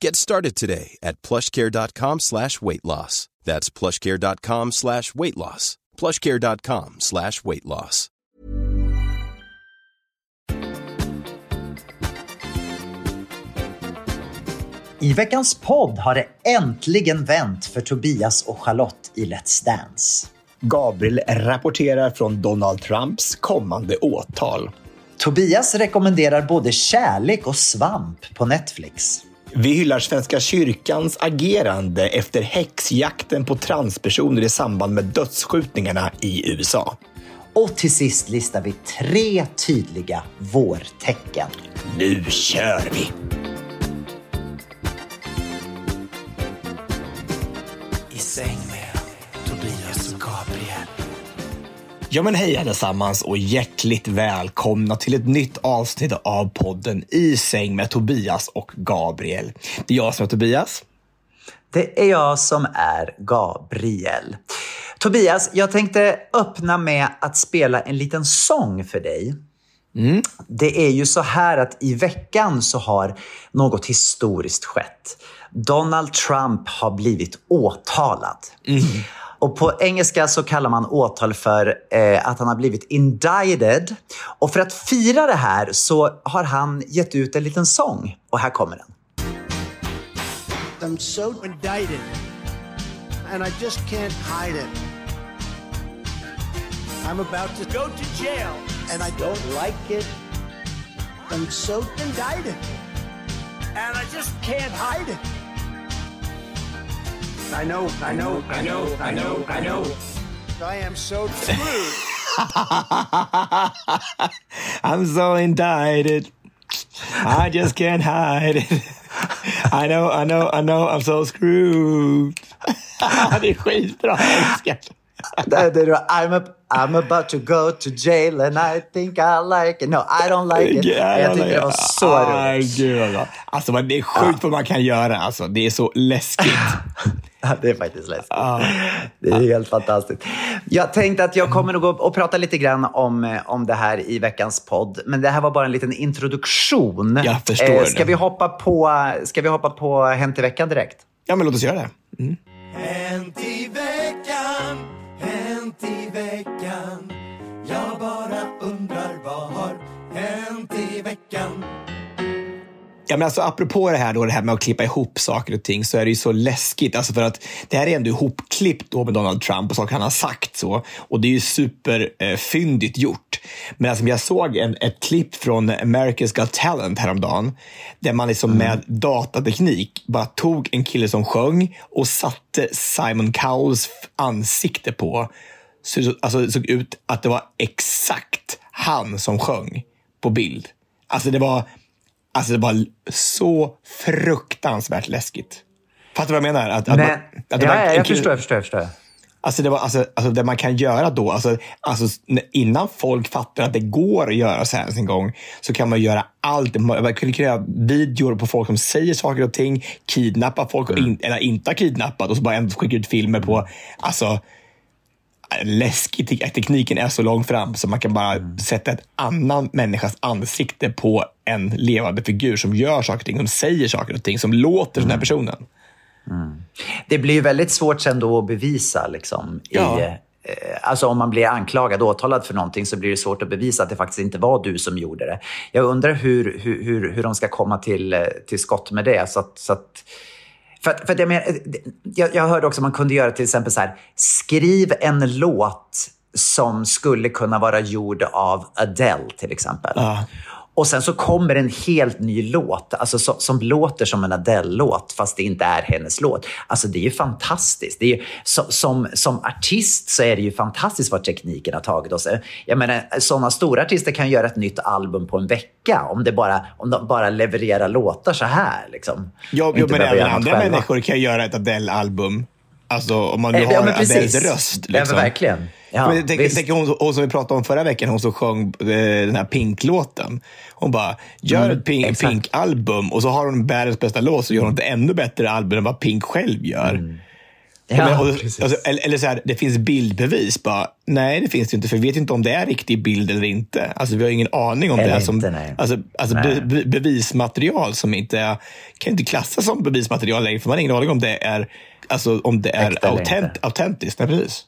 Get started today at plushcare.com slash weight loss. That's plushcare.com slash weight loss. plushcare.com slash weight loss. I veckans podd har det äntligen vänt för Tobias och Charlotte i Let's Dance. Gabriel rapporterar från Donald Trumps kommande åtal. Tobias rekommenderar både kärlek och svamp på Netflix. Vi hyllar Svenska kyrkans agerande efter häxjakten på transpersoner i samband med dödsskjutningarna i USA. Och till sist listar vi tre tydliga vårtecken. Nu kör vi! I säng Ja men hej allesammans och hjärtligt välkomna till ett nytt avsnitt av podden I säng med Tobias och Gabriel. Det är jag som är Tobias. Det är jag som är Gabriel. Tobias, jag tänkte öppna med att spela en liten sång för dig. Det är ju så här att i veckan så har något historiskt skett. Donald Trump har blivit åtalad. Och på engelska så kallar man åtal för eh, att han har blivit indicted. Och för att fira det här så har han gett ut en liten sång. Och här kommer den. I'm so indicted, and I just can't hide it. I'm about to go to jail, and I don't like it. I'm so indicted, and I just can't hide it. I know, I know, I know, I know, I know. I am so screwed. I'm so indicted. I just can't hide it. I know, I know, I know, I'm so screwed. det är skitbra, I'm, a, I'm about to go to jail and I think I like it. No, I don't like it. Jag tyckte det var så roligt. gud. Alltså, men det är sjukt vad man kan göra. Alltså, det är så läskigt. Det är faktiskt läskigt. Det är helt fantastiskt. Jag tänkte att jag kommer att gå och prata lite grann om, eh, om det här i veckans podd. Men det här var bara en liten introduktion. Eh, Jag förstår ska, det. vi hoppa på, ska vi hoppa på Hänt i veckan direkt? Ja, men låt oss göra det. Hänt i veckan, Ja, men alltså, apropå det här, då, det här med att klippa ihop saker och ting så är det ju så läskigt. Alltså för att det här är ändå ihopklippt då med Donald Trump och saker han har sagt. så. Och det är ju superfyndigt gjort. Men alltså, jag såg en, ett klipp från America's Got Talent häromdagen. Där man liksom med datateknik bara tog en kille som sjöng och satte Simon Cowells ansikte på. Så- alltså, det såg ut att det var exakt han som sjöng på bild. Alltså det var... Alltså det var så fruktansvärt läskigt. Fattar du vad jag menar? Att, att Men, man- att ja, en jag förstår, jag förstår, jag förstår. Alltså, det var, alltså, alltså det man kan göra då, alltså, alltså, innan folk fattar att det går att göra så här en gång, så kan man göra allt. Man kan göra videor på folk som säger saker och ting, kidnappa folk, mm. in, eller inte kidnappat och så bara ändå skicka ut filmer på, alltså, läskig. Tekniken är så långt fram så man kan bara mm. sätta ett annan människas ansikte på en levande figur som gör saker och ting, som säger saker och ting, som låter mm. den här personen. Mm. Det blir ju väldigt svårt sen då att bevisa. Liksom, ja. i, eh, Alltså om man blir anklagad och åtalad för någonting så blir det svårt att bevisa att det faktiskt inte var du som gjorde det. Jag undrar hur, hur, hur, hur de ska komma till, eh, till skott med det. Så att, så att, för, för att jag, men, jag, jag hörde också att man kunde göra till exempel så här, skriv en låt som skulle kunna vara gjord av Adele till exempel. Ja. Och sen så kommer en helt ny låt, alltså som, som låter som en Adele-låt, fast det inte är hennes låt. Alltså det är ju fantastiskt. Det är ju, så, som, som artist så är det ju fantastiskt vad tekniken har tagit oss. Jag menar, sådana stora artister kan göra ett nytt album på en vecka om, det bara, om de bara levererar låtar så här. Liksom. Ja, jo, men även andra själva. människor kan göra ett Adele-album. Alltså om man nu eh, ja, har Adeles röst. Liksom. Ja, verkligen. Ja, men tänk, tänk hon, hon, som vi pratade om förra veckan, hon som sjöng eh, den här Pink-låten. Hon bara, gör mm, ett Pink-album Pink och så har hon världens bästa låt så gör hon ett ännu bättre album än vad Pink själv gör. Mm. Ja, och, alltså, eller, eller så här, det finns bildbevis. Bara, nej, det finns det inte, för vi vet inte om det är riktig bild eller inte. Alltså, vi har ingen aning om eller det som inte, alltså, alltså be, be, bevismaterial som inte är, kan inte klassas som bevismaterial längre, för man har ingen aning om det är, alltså, om det är autent, autentiskt. Nej, precis.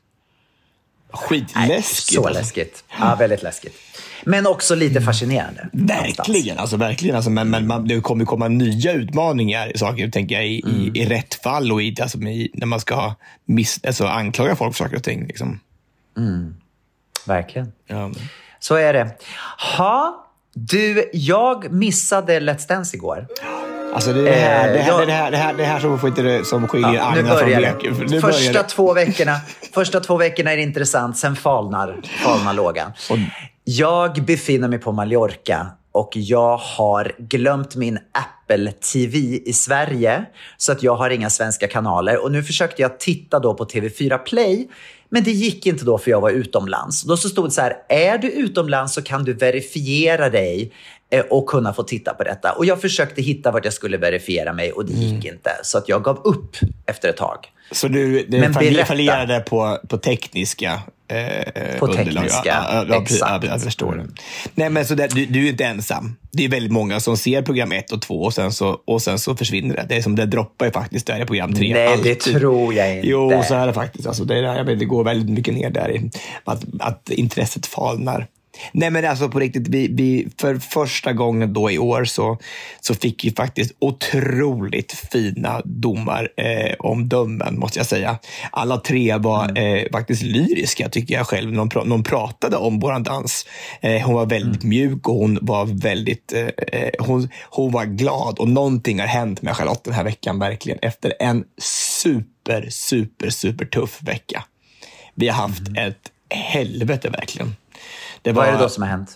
Skitläskigt. så alltså. läskigt. Ja, väldigt läskigt. Men också lite fascinerande. Verkligen. Alltså, verkligen alltså, men, men man, det kommer komma nya utmaningar saker, tänker jag, i, mm. i, i rätt fall och i, alltså, i, när man ska miss, alltså, anklaga folk för saker och ting. Liksom. Mm. Verkligen. Ja. Så är det. Ha, du, jag missade Let's Dance igår. Alltså det, är det, här, det, här, det, här, det, här, som, får inte, som skiljer ja, Agna från Blek. Nu första, det. två veckorna, första två veckorna är det intressant, sen falnar, falnar lågan. Jag befinner mig på Mallorca och jag har glömt min Apple TV i Sverige. Så att jag har inga svenska kanaler. Och nu försökte jag titta då på TV4 Play. Men det gick inte då för jag var utomlands. Då så stod det så här, är du utomlands så kan du verifiera dig Eh, och kunna få titta på detta. Och jag försökte hitta vart jag skulle verifiera mig och det gick mm. inte. Så att jag gav upp efter ett tag. Så du, du Men fallerade på, på tekniska eh, På tekniska, ja, ja, exakt. Ja, jag förstår. Mm. Nej, men så där, du, du, är inte ensam. Det är väldigt många som ser program ett och två och sen så, och sen så försvinner det. Det, är som, det droppar ju faktiskt där i program tre. Nej, Alltid. det tror jag inte. Jo, så är det faktiskt. Alltså, det, är, det går väldigt mycket ner där. I, att, att intresset falnar. Nej men alltså på riktigt, vi, vi, för första gången då i år så, så fick vi faktiskt otroligt fina domar eh, omdömen måste jag säga. Alla tre var mm. eh, faktiskt lyriska tycker jag själv. Någon, någon pratade om våran dans. Eh, hon var väldigt mm. mjuk och hon var väldigt, eh, eh, hon, hon var glad och någonting har hänt med Charlotte den här veckan verkligen efter en super, super, super tuff vecka. Vi har haft mm. ett helvete verkligen. Det var, Vad är det då som har hänt?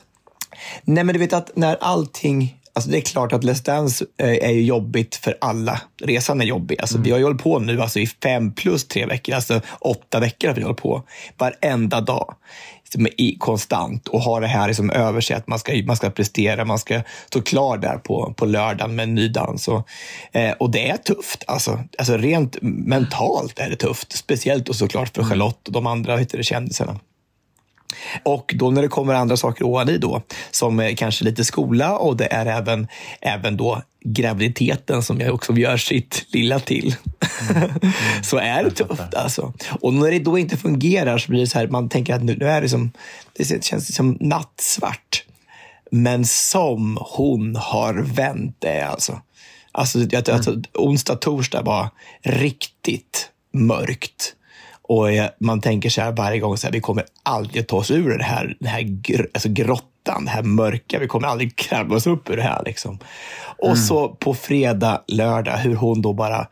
Nej, men du vet att när allting Alltså det är klart att Let's Dance eh, är jobbigt för alla. Resan är jobbig. Alltså mm. Vi har ju hållit på nu alltså i fem plus tre veckor, alltså åtta veckor har vi hållit på. Varenda dag. Är konstant och har det här liksom över sig att man ska, man ska prestera, man ska stå klar där på, på lördagen med en ny dans. Och, eh, och det är tufft. Alltså, alltså rent mentalt är det tufft. Speciellt och såklart för mm. Charlotte och de andra kändisarna. Och då när det kommer andra saker ovan i då, som kanske lite skola och det är även, även då graviditeten som jag också gör sitt lilla till. Mm. så är det tufft alltså. Och när det då inte fungerar så blir det så här, man tänker att nu, nu är det som, det känns som nattsvart. Men som hon har vänt det alltså. Alltså, jag, alltså onsdag, torsdag var riktigt mörkt. Och man tänker så här varje gång, så här, vi kommer aldrig ta oss ur det här, den här gr alltså grottan, det här mörka. Vi kommer aldrig kräva oss upp ur det här. Liksom. Och mm. så på fredag, lördag, hur hon då bara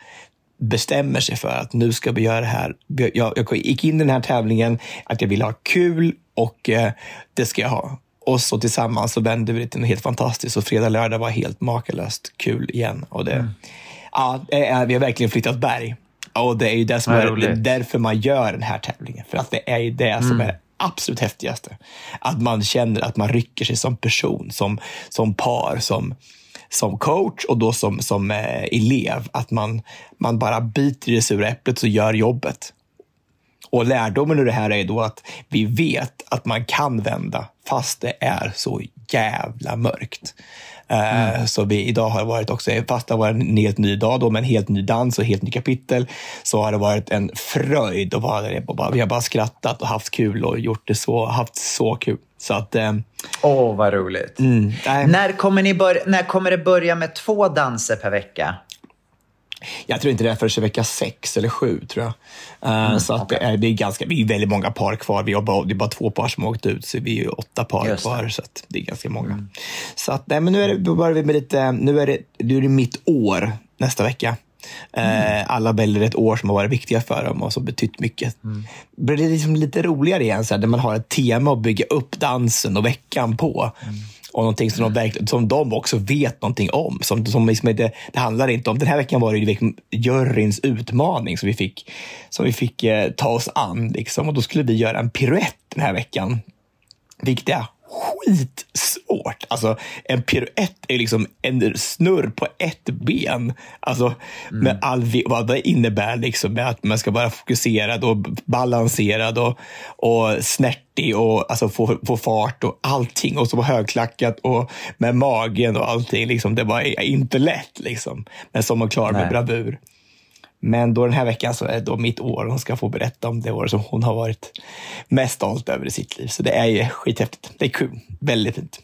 bestämmer sig för att nu ska vi göra det här. Jag, jag gick in i den här tävlingen att jag ville ha kul och eh, det ska jag ha. Och så tillsammans så vände vi det till något helt fantastiskt och fredag, lördag var helt makalöst kul igen. Och det, mm. ja, vi har verkligen flyttat berg Och det är ju det som är, det är därför man gör den här tävlingen. För att det är ju det mm. som är absolut häftigaste. Att man känner att man rycker sig som person, som, som par, som, som coach och då som, som eh, elev. Att man, man bara biter i det sura äpplet och gör jobbet. Och lärdomen ur det här är då att vi vet att man kan vända fast det är så jävla mörkt. Eh, mm. Så vi, idag har varit också, fast det har varit en helt ny dag då, med en helt ny dans och helt ny kapitel, så har det varit en fröjd att vara där. Vi har bara skrattat och haft kul och gjort det så, haft så kul. Så att... Eh, Åh, oh, vad roligt. Mm, när, kommer ni bör, när kommer det börja med två danser per vecka? Jag tror inte det är förrän vecka sex eller sju, tror jag. Uh, mm, så att okay. det, är, det, är ganska, vi är väldigt många par kvar. Vi har bara, det är bara två par som har åkt ut, så vi är åtta par Just kvar. Det. Så det är ganska många. Mm. Så att, nej, men nu är det, börjar vi med lite, nu är det, nu är det mitt år nästa vecka. Mm. Uh, alla väljer ett år som har varit viktiga för dem och som betytt mycket. Mm. Det blir liksom lite roligare igen, så här, där man har ett tema att bygga upp dansen och veckan på. Mm och någonting som de, som de också vet någonting om. Som, som liksom inte, det handlar inte om, den här veckan var det liksom juryns utmaning som vi fick, som vi fick eh, ta oss an. Liksom. Och då skulle vi göra en piruett den här veckan. Viktiga skitsvårt. Alltså, en piruett är liksom en snurr på ett ben. Alltså, mm. med all, vad det innebär liksom, med att man ska vara fokuserad och balanserad och, och snärtig och alltså, få, få fart och allting. Och så vara högklackat och med magen och allting. Liksom, det var inte lätt, liksom. men som man klarar med bravur. Men då den här veckan så är det då mitt år. Hon ska få berätta om det år som hon har varit mest stolt över i sitt liv. Så det är ju skithäftigt. Det är kul. Väldigt fint.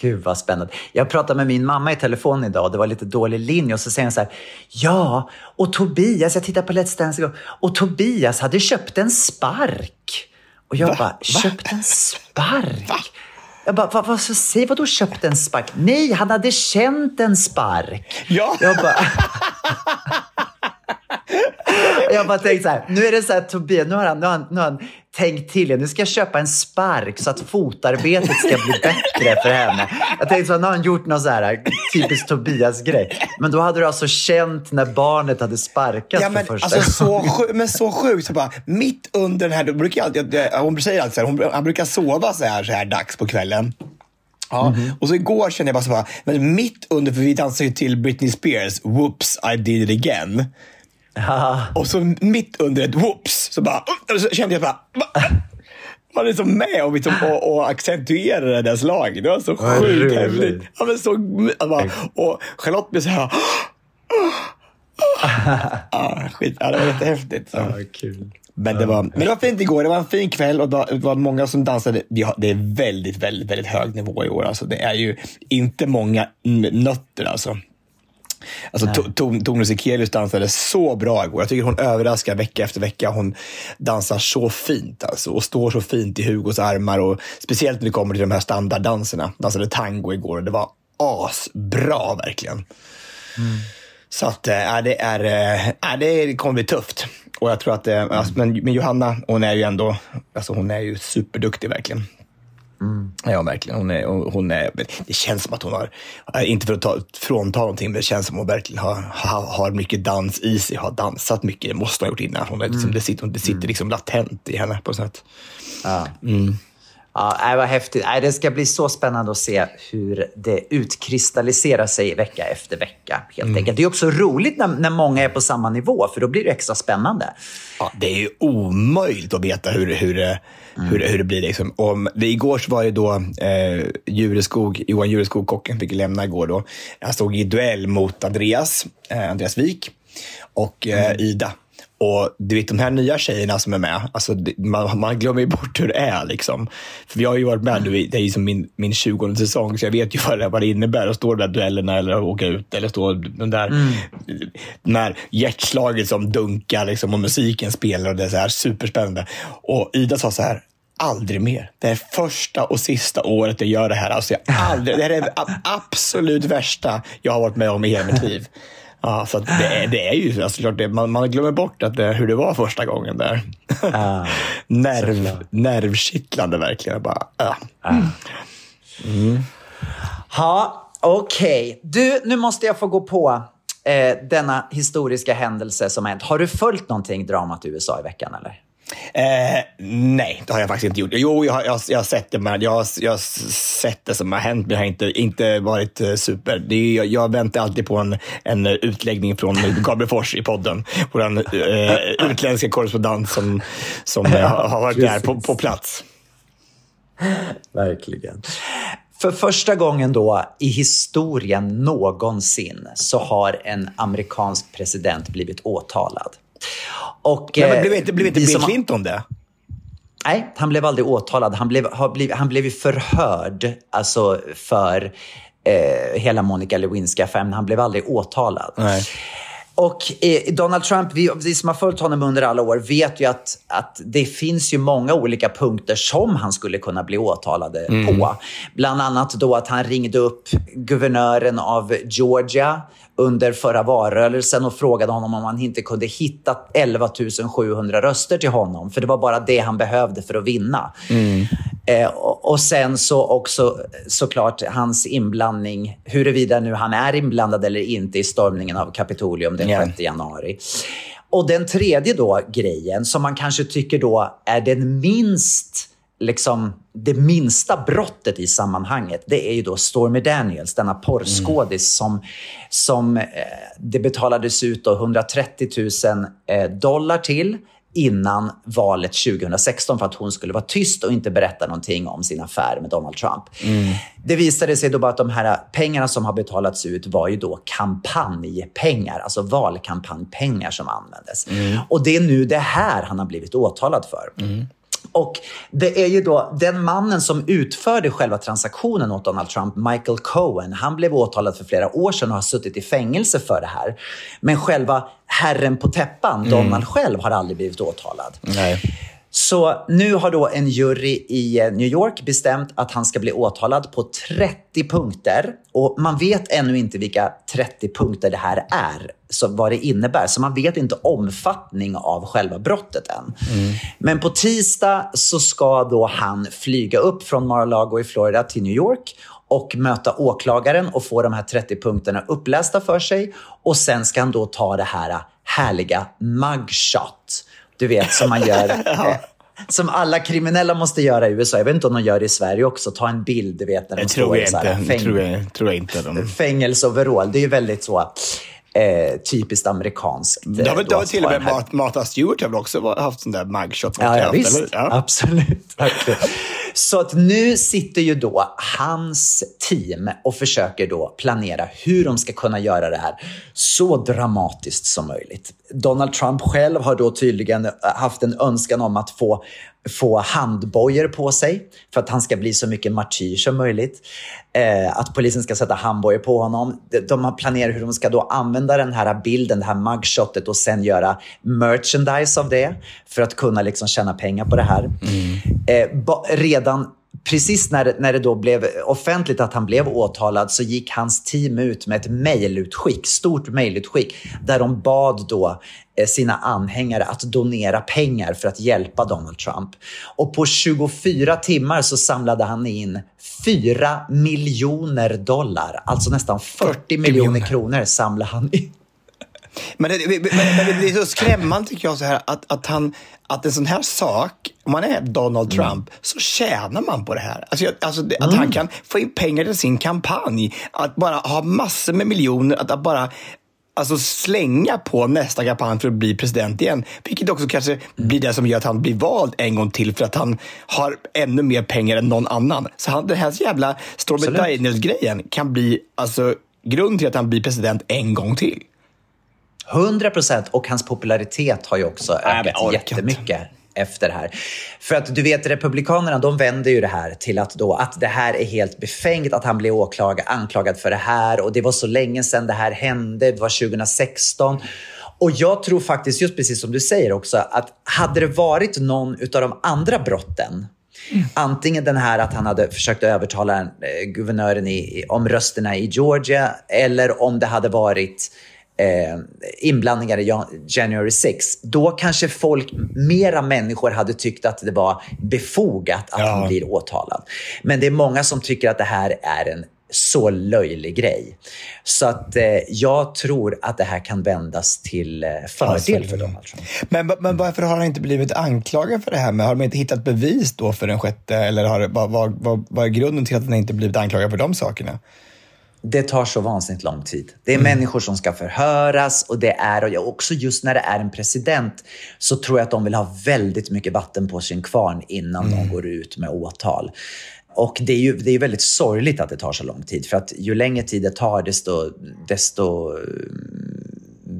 Gud vad spännande. Jag pratade med min mamma i telefon idag och det var lite dålig linje och så säger hon så här. Ja, och Tobias, jag tittar på Let's Dance igår, och Tobias hade köpt en spark. Och jag Va? bara, köpt en spark? Va? Jag bara, vad, vad, säg vadå köpt en spark? Nej, han hade känt en spark. Ja. Jag bara... jag bara tänkte så här, nu är det så här Tobias, nu har han, nu har han, nu har han tänkt till. Nu ska jag köpa en spark så att fotarbetet ska bli bättre för henne. Jag tänkte så här, nu har han gjort någon så här typisk Tobias-grej. Men då hade du alltså känt när barnet hade sparkat ja, men, för första alltså, gången. Så sjuk, men så sjukt. Så bara, mitt under den här, då brukar jag alltid, hon säger alltid så här, hon, han brukar sova så här, så här dags på kvällen. Ja, mm -hmm. och så igår kände jag bara så bara, men mitt under, för vi dansade ju till Britney Spears, Whoops, I did it again. Och så mitt under ett whoops så bara, så kände jag bara, man är så med och, liksom, och, och accentuerade det slaget. Det var så sjukt häftigt. Ja, men så, bara, och Charlotte blev så här, skit, ja, det var jättehäftigt. Så. Ja, kul. Men det, var, men det var fint igår. Det var en fin kväll och det var många som dansade. Det är väldigt, väldigt, väldigt hög nivå i år. Alltså, det är ju inte många nötter alltså. Alltså, Tone Sekelius dansade så bra igår. Jag tycker hon överraskar vecka efter vecka. Hon dansar så fint alltså, och står så fint i Hugos armar. Och speciellt när det kommer till de här standarddanserna. Dansade tango igår och det var asbra verkligen. Mm. Så att, äh, det, är, äh, det kommer bli tufft. Och jag tror att, äh, alltså, men, men Johanna, hon är ju ändå, alltså hon är ju superduktig verkligen. Mm. Ja, verkligen. Hon är, hon är, det känns som att hon har, inte för att ta, frånta någonting, men det känns som att hon verkligen har, har, har mycket dans i sig, har dansat mycket. Det måste hon ha gjort innan. Hon är liksom, mm. det sitter, det sitter liksom latent i henne på något sätt. Ja. Mm. Ja, vad häftigt. Det ska bli så spännande att se hur det utkristalliserar sig vecka efter vecka. helt mm. enkelt. Det är också roligt när, när många är på samma nivå, för då blir det extra spännande. Ja, det är ju omöjligt att veta hur, hur, mm. hur, hur det blir. Liksom. Om, det, igår så var det då eh, Jureskog, Johan Jureskog, kocken, fick lämna igår. Då. Han stod i duell mot Andreas, eh, Andreas Wik och eh, mm. Ida. Och du vet, de här nya tjejerna som är med, alltså, man, man glömmer ju bort hur det är. Liksom. För vi har ju varit med, det är ju som min, min 20 säsong, så jag vet ju vad det, vad det innebär att stå de där duellerna eller åka ut. Eller stå de där, mm. de där hjärtslaget som dunkar liksom, och musiken spelar och det är så här superspännande. Och Ida sa så här, aldrig mer. Det är första och sista året jag gör det här. Alltså jag aldrig, det här är det absolut värsta jag har varit med om i hela mitt liv. Ja, så det, är, det är ju alltså, klart, det, man, man glömmer bort att det, hur det var första gången där. Ah, Nerv, nervkittlande verkligen. Bara, ah. Mm. okej. Okay. Du, nu måste jag få gå på eh, denna historiska händelse som hänt. Har du följt någonting dramat i USA i veckan eller? Eh, nej, det har jag faktiskt inte gjort. Jo, jag, jag, jag har sett det, men jag, jag har sett det som har hänt, men jag har inte, inte varit eh, super. Det är, jag, jag väntar alltid på en, en utläggning från Gabriel Fors i podden. Vår eh, utländska korrespondent som, som eh, ja, har varit där på, på plats. Verkligen. För första gången då i historien någonsin så har en amerikansk president blivit åtalad. Och, Nej, men blev inte, blev inte Bill som, Clinton det? Nej, han blev aldrig åtalad. Han blev, blivit, han blev förhörd alltså för eh, hela Monica Lewinsky-affären. Han blev aldrig åtalad. Nej. Och eh, Donald Trump, vi, vi, som har följt honom under alla år, vet ju att, att det finns ju många olika punkter som han skulle kunna bli åtalad mm. på. Bland annat då att han ringde upp guvernören av Georgia under förra valrörelsen och frågade honom om han inte kunde hitta 11 700 röster till honom. För det var bara det han behövde för att vinna. Mm. Eh, och, och, sen så också såklart hans inblandning, huruvida nu han är inblandad eller inte i stormningen av Kapitolium den yeah. 6 januari. Och den tredje då grejen som man kanske tycker då är den minst liksom det minsta brottet i sammanhanget, det är ju då Stormy Daniels, denna porrskådis mm. som, som eh, det betalades ut då 130 000 eh, dollar till innan valet 2016 för att hon skulle vara tyst och inte berätta någonting om sin affär med Donald Trump. Mm. Det visade sig då bara att de här pengarna som har betalats ut var ju då kampanjpengar, alltså valkampanjpengar som användes. Mm. Och det är nu det här han har blivit åtalad för. Och det är ju då den mannen som utförde själva transaktionen åt Donald Trump, Michael Cohen, han blev åtalad för flera år sedan och har suttit i fängelse för det här. Men själva herren på täppan, mm. Donald själv, har aldrig blivit åtalad. Nej. Så nu har då en jury i eh, New York bestämt att han ska bli åtalad på 30 punkter. Och man vet ännu inte vilka 30 punkter det här är, så vad det innebär. Så man vet inte omfattning av själva brottet än. Mm. Men på tisdag så ska då han flyga upp från Mar-a-Lago i Florida till New York och möta åklagaren och få de här 30 punkterna upplästa för sig. Och sen ska han då ta det här härliga mugshot du vet, som man gör. ja. Som alla kriminella måste göra i USA. Jag vet inte om de gör det i Sverige också. Ta en bild, du vet, när de jag står i fäng... tror jag, tror jag inte. De... Fängelseoverall. Det är ju väldigt så eh, typiskt amerikanskt. Det har, väl, till och med Martha Stewart har väl också haft sån där mugshot? Ja, ja, visst. Ja. Absolut. Så att nu sitter ju då hans team och försöker då planera hur de ska kunna göra det här så dramatiskt som möjligt. Donald Trump själv har då tydligen haft en önskan om att få få handbojor på sig för att han ska bli så mycket martyr som möjligt. Eh, att polisen ska sätta handbojor på honom. De, de planerar hur de ska då använda den här bilden, det här mugshotet och sen göra merchandise av det för att kunna liksom tjäna pengar på det här. Mm. Eh, redan precis när, när det då blev offentligt att han blev åtalad så gick hans team ut med ett mejlutskick, stort mejlutskick, där de bad då eh, sina anhängare att donera pengar för att hjälpa Donald Trump. Och på 24 timmar så samlade han in 4 miljoner dollar, alltså nästan 40, 40 miljoner kronor samlade han in. Men det, men, men det är så skrämmande tycker jag så här, att, att, han, att en sån här sak, om man är Donald mm. Trump, mm. så tjänar man på det här. Alltså, alltså det, att mm. han kan få in pengar till sin kampanj, att bara ha massor med miljoner, att, att bara alltså slänga på nästa kampanj för att bli president igen. Vilket också kanske blir det som gör att han blir vald en gång till för att han har ännu mer pengar än någon annan. Så han, den här jävla Stormy Daniels-grejen kan bli alltså, grund till att han blir president en gång till. 100 procent. Och hans popularitet har ju också ökat Nej, jättemycket efter det här. För att du vet, Republikanerna de vänder ju det här till att, då, att det här är helt befängt, att han blev åklagad, anklagad för det här och det var så länge sedan det här hände, det var 2016. Och jag tror faktiskt, just precis som du säger också, att hade det varit någon av de andra brotten Mm. Antingen den här att han hade försökt övertala eh, guvernören i, om rösterna i Georgia eller om det hade varit eh, inblandningar i January 6, då kanske folk, mera människor hade tyckt att det var befogat att ja. han blir åtalad. Men det är många som tycker att det här är en så löjlig grej. Så att eh, jag tror att det här kan vändas till eh, fördel för Donald Trump. Men, men varför har han inte blivit anklagad för det här? Men har de inte hittat bevis då för den sjätte? Eller har, vad, vad, vad, vad är grunden till att han inte blivit anklagad för de sakerna? Det tar så vansinnigt lång tid. Det är mm. människor som ska förhöras och det är, och också just när det är en president, så tror jag att de vill ha väldigt mycket vatten på sin kvarn innan mm. de går ut med åtal. Och det är ju det är väldigt sorgligt att det tar så lång tid, för att ju längre tid det tar, desto, desto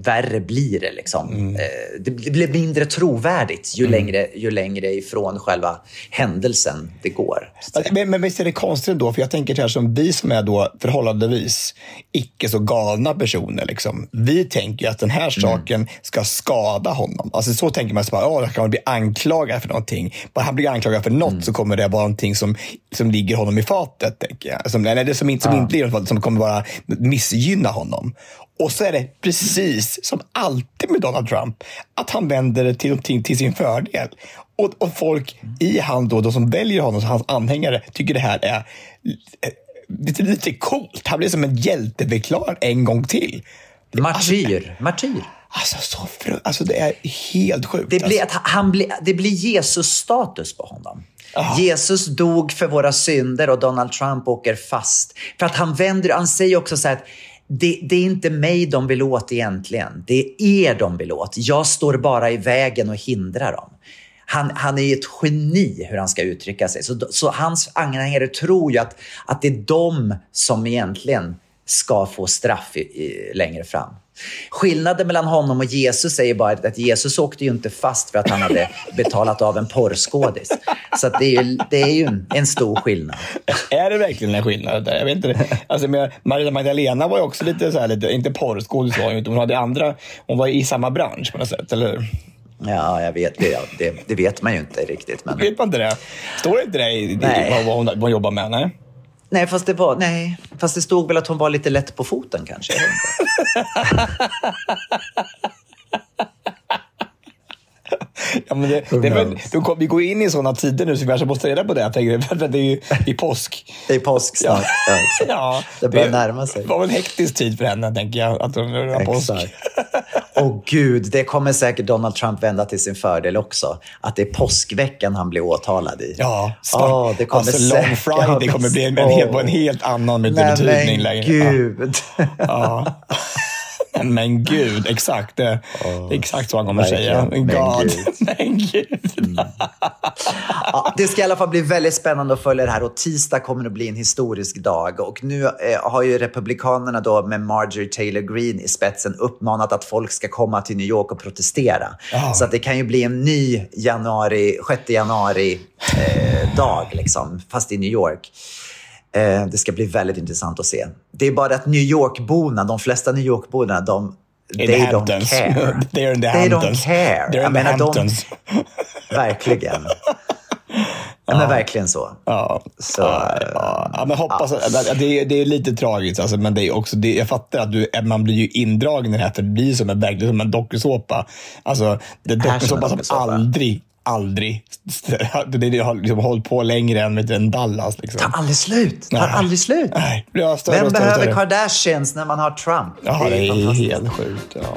värre blir det. Liksom. Mm. Eh, det blir mindre trovärdigt ju, mm. längre, ju längre ifrån själva händelsen det går. Men, men visst är det konstigt ändå? För jag tänker här som vi som är då förhållandevis icke så galna personer. Liksom. Vi tänker att den här mm. saken ska skada honom. Alltså så tänker man, så bara, oh, kan man bli anklagad för någonting. Bara han blir anklagad för något mm. så kommer det vara någonting som, som ligger honom i fatet. Tänker jag. Som, eller det som inte, som ja. inte ligger som kommer bara missgynna honom. Och så är det precis som alltid med Donald Trump, att han vänder det till någonting till sin fördel. Och, och folk i han då, de som väljer honom, hans anhängare, tycker det här är eh, lite, lite coolt. Han blir som en hjälteförklarad en gång till. Martyr. Alltså, martyr. Alltså, så fru, alltså det är helt sjukt. Det blir, alltså. att han blir, det blir Jesus-status på honom. Oh. Jesus dog för våra synder och Donald Trump åker fast. För att han vänder, han säger också så här att det, det, är inte mig de vill åt egentligen. Det är er de vill åt. Jag står bara i vägen och hindrar dem. Han, han är ett geni hur han ska uttrycka sig. Så, så hans anhängare tror ju att, att det är de som egentligen ska få straff i, i, längre fram. Skillnaden mellan honom och Jesus är ju bara att Jesus åkte ju inte fast för att han hade betalat av en porrskådis. Så det är ju, det är ju en, en, stor skillnad. Är det verkligen en skillnad? Jag vet inte. Alltså, Maria Magdalena var ju också lite så här, lite, inte porrskådis var hon inte, hon hade andra, hon var i samma bransch på något sätt, eller Ja, jag vet det. Det, det vet man ju inte riktigt. Men... Vet man inte det? Står det inte det i, vad, hon, vad hon jobbar med? Nej. Nej fast, det var, nej, fast det stod väl att hon var lite lätt på foten kanske. Ja, men det, det, men, du, vi går in i sådana tider nu så vi kanske måste reda på det. Jag tänker, det är ju i påsk. Det är påsk snart. Ja. ja det börjar det, närma sig. Det var en hektisk tid för henne, tänker jag. Att hon har påsk. Oh, gud, det kommer säkert Donald Trump vända till sin fördel också. Att det är påskveckan han blir åtalad i. Ja, oh, det kommer alltså Long Friday kommer bli en, en, helt, en helt annan betydning längre. gud. Ja. Men gud, exakt. Det, oh, det är exakt så han kommer säga. Men God. Men gud. Mm. ja, det ska i alla fall bli väldigt spännande att följa det här och tisdag kommer att bli en historisk dag. Och nu eh, har ju Republikanerna då med Marjorie Taylor Greene i spetsen uppmanat att folk ska komma till New York och protestera. Oh. Så att det kan ju bli en ny januari, 6 januari eh, dag, liksom, fast i New York. Eh, det ska bli väldigt intressant att se. Det är bara att New York-borna, de flesta New York-borna, de in they the don't care. They're in the they Hamptons. don't care. They're in the Hamptons. De, verkligen. Ja, men verkligen så. Ja, så, ja, ja. ja men hoppas, ja. det, är, det är lite tragiskt, alltså, men det är också, det, jag fattar att du, man blir ju indragen i det här, för det blir som en, verkligen som en dokusåpa. Alltså, det är dokusåpa som, som aldrig aldrig. Det har liksom hållit på längre än en Dallas. Liksom. tar aldrig slut. tar aldrig slut. Nej. Vem större, behöver större. Kardashians när man har Trump? Ja, det är, det är helt sjukt. Ja.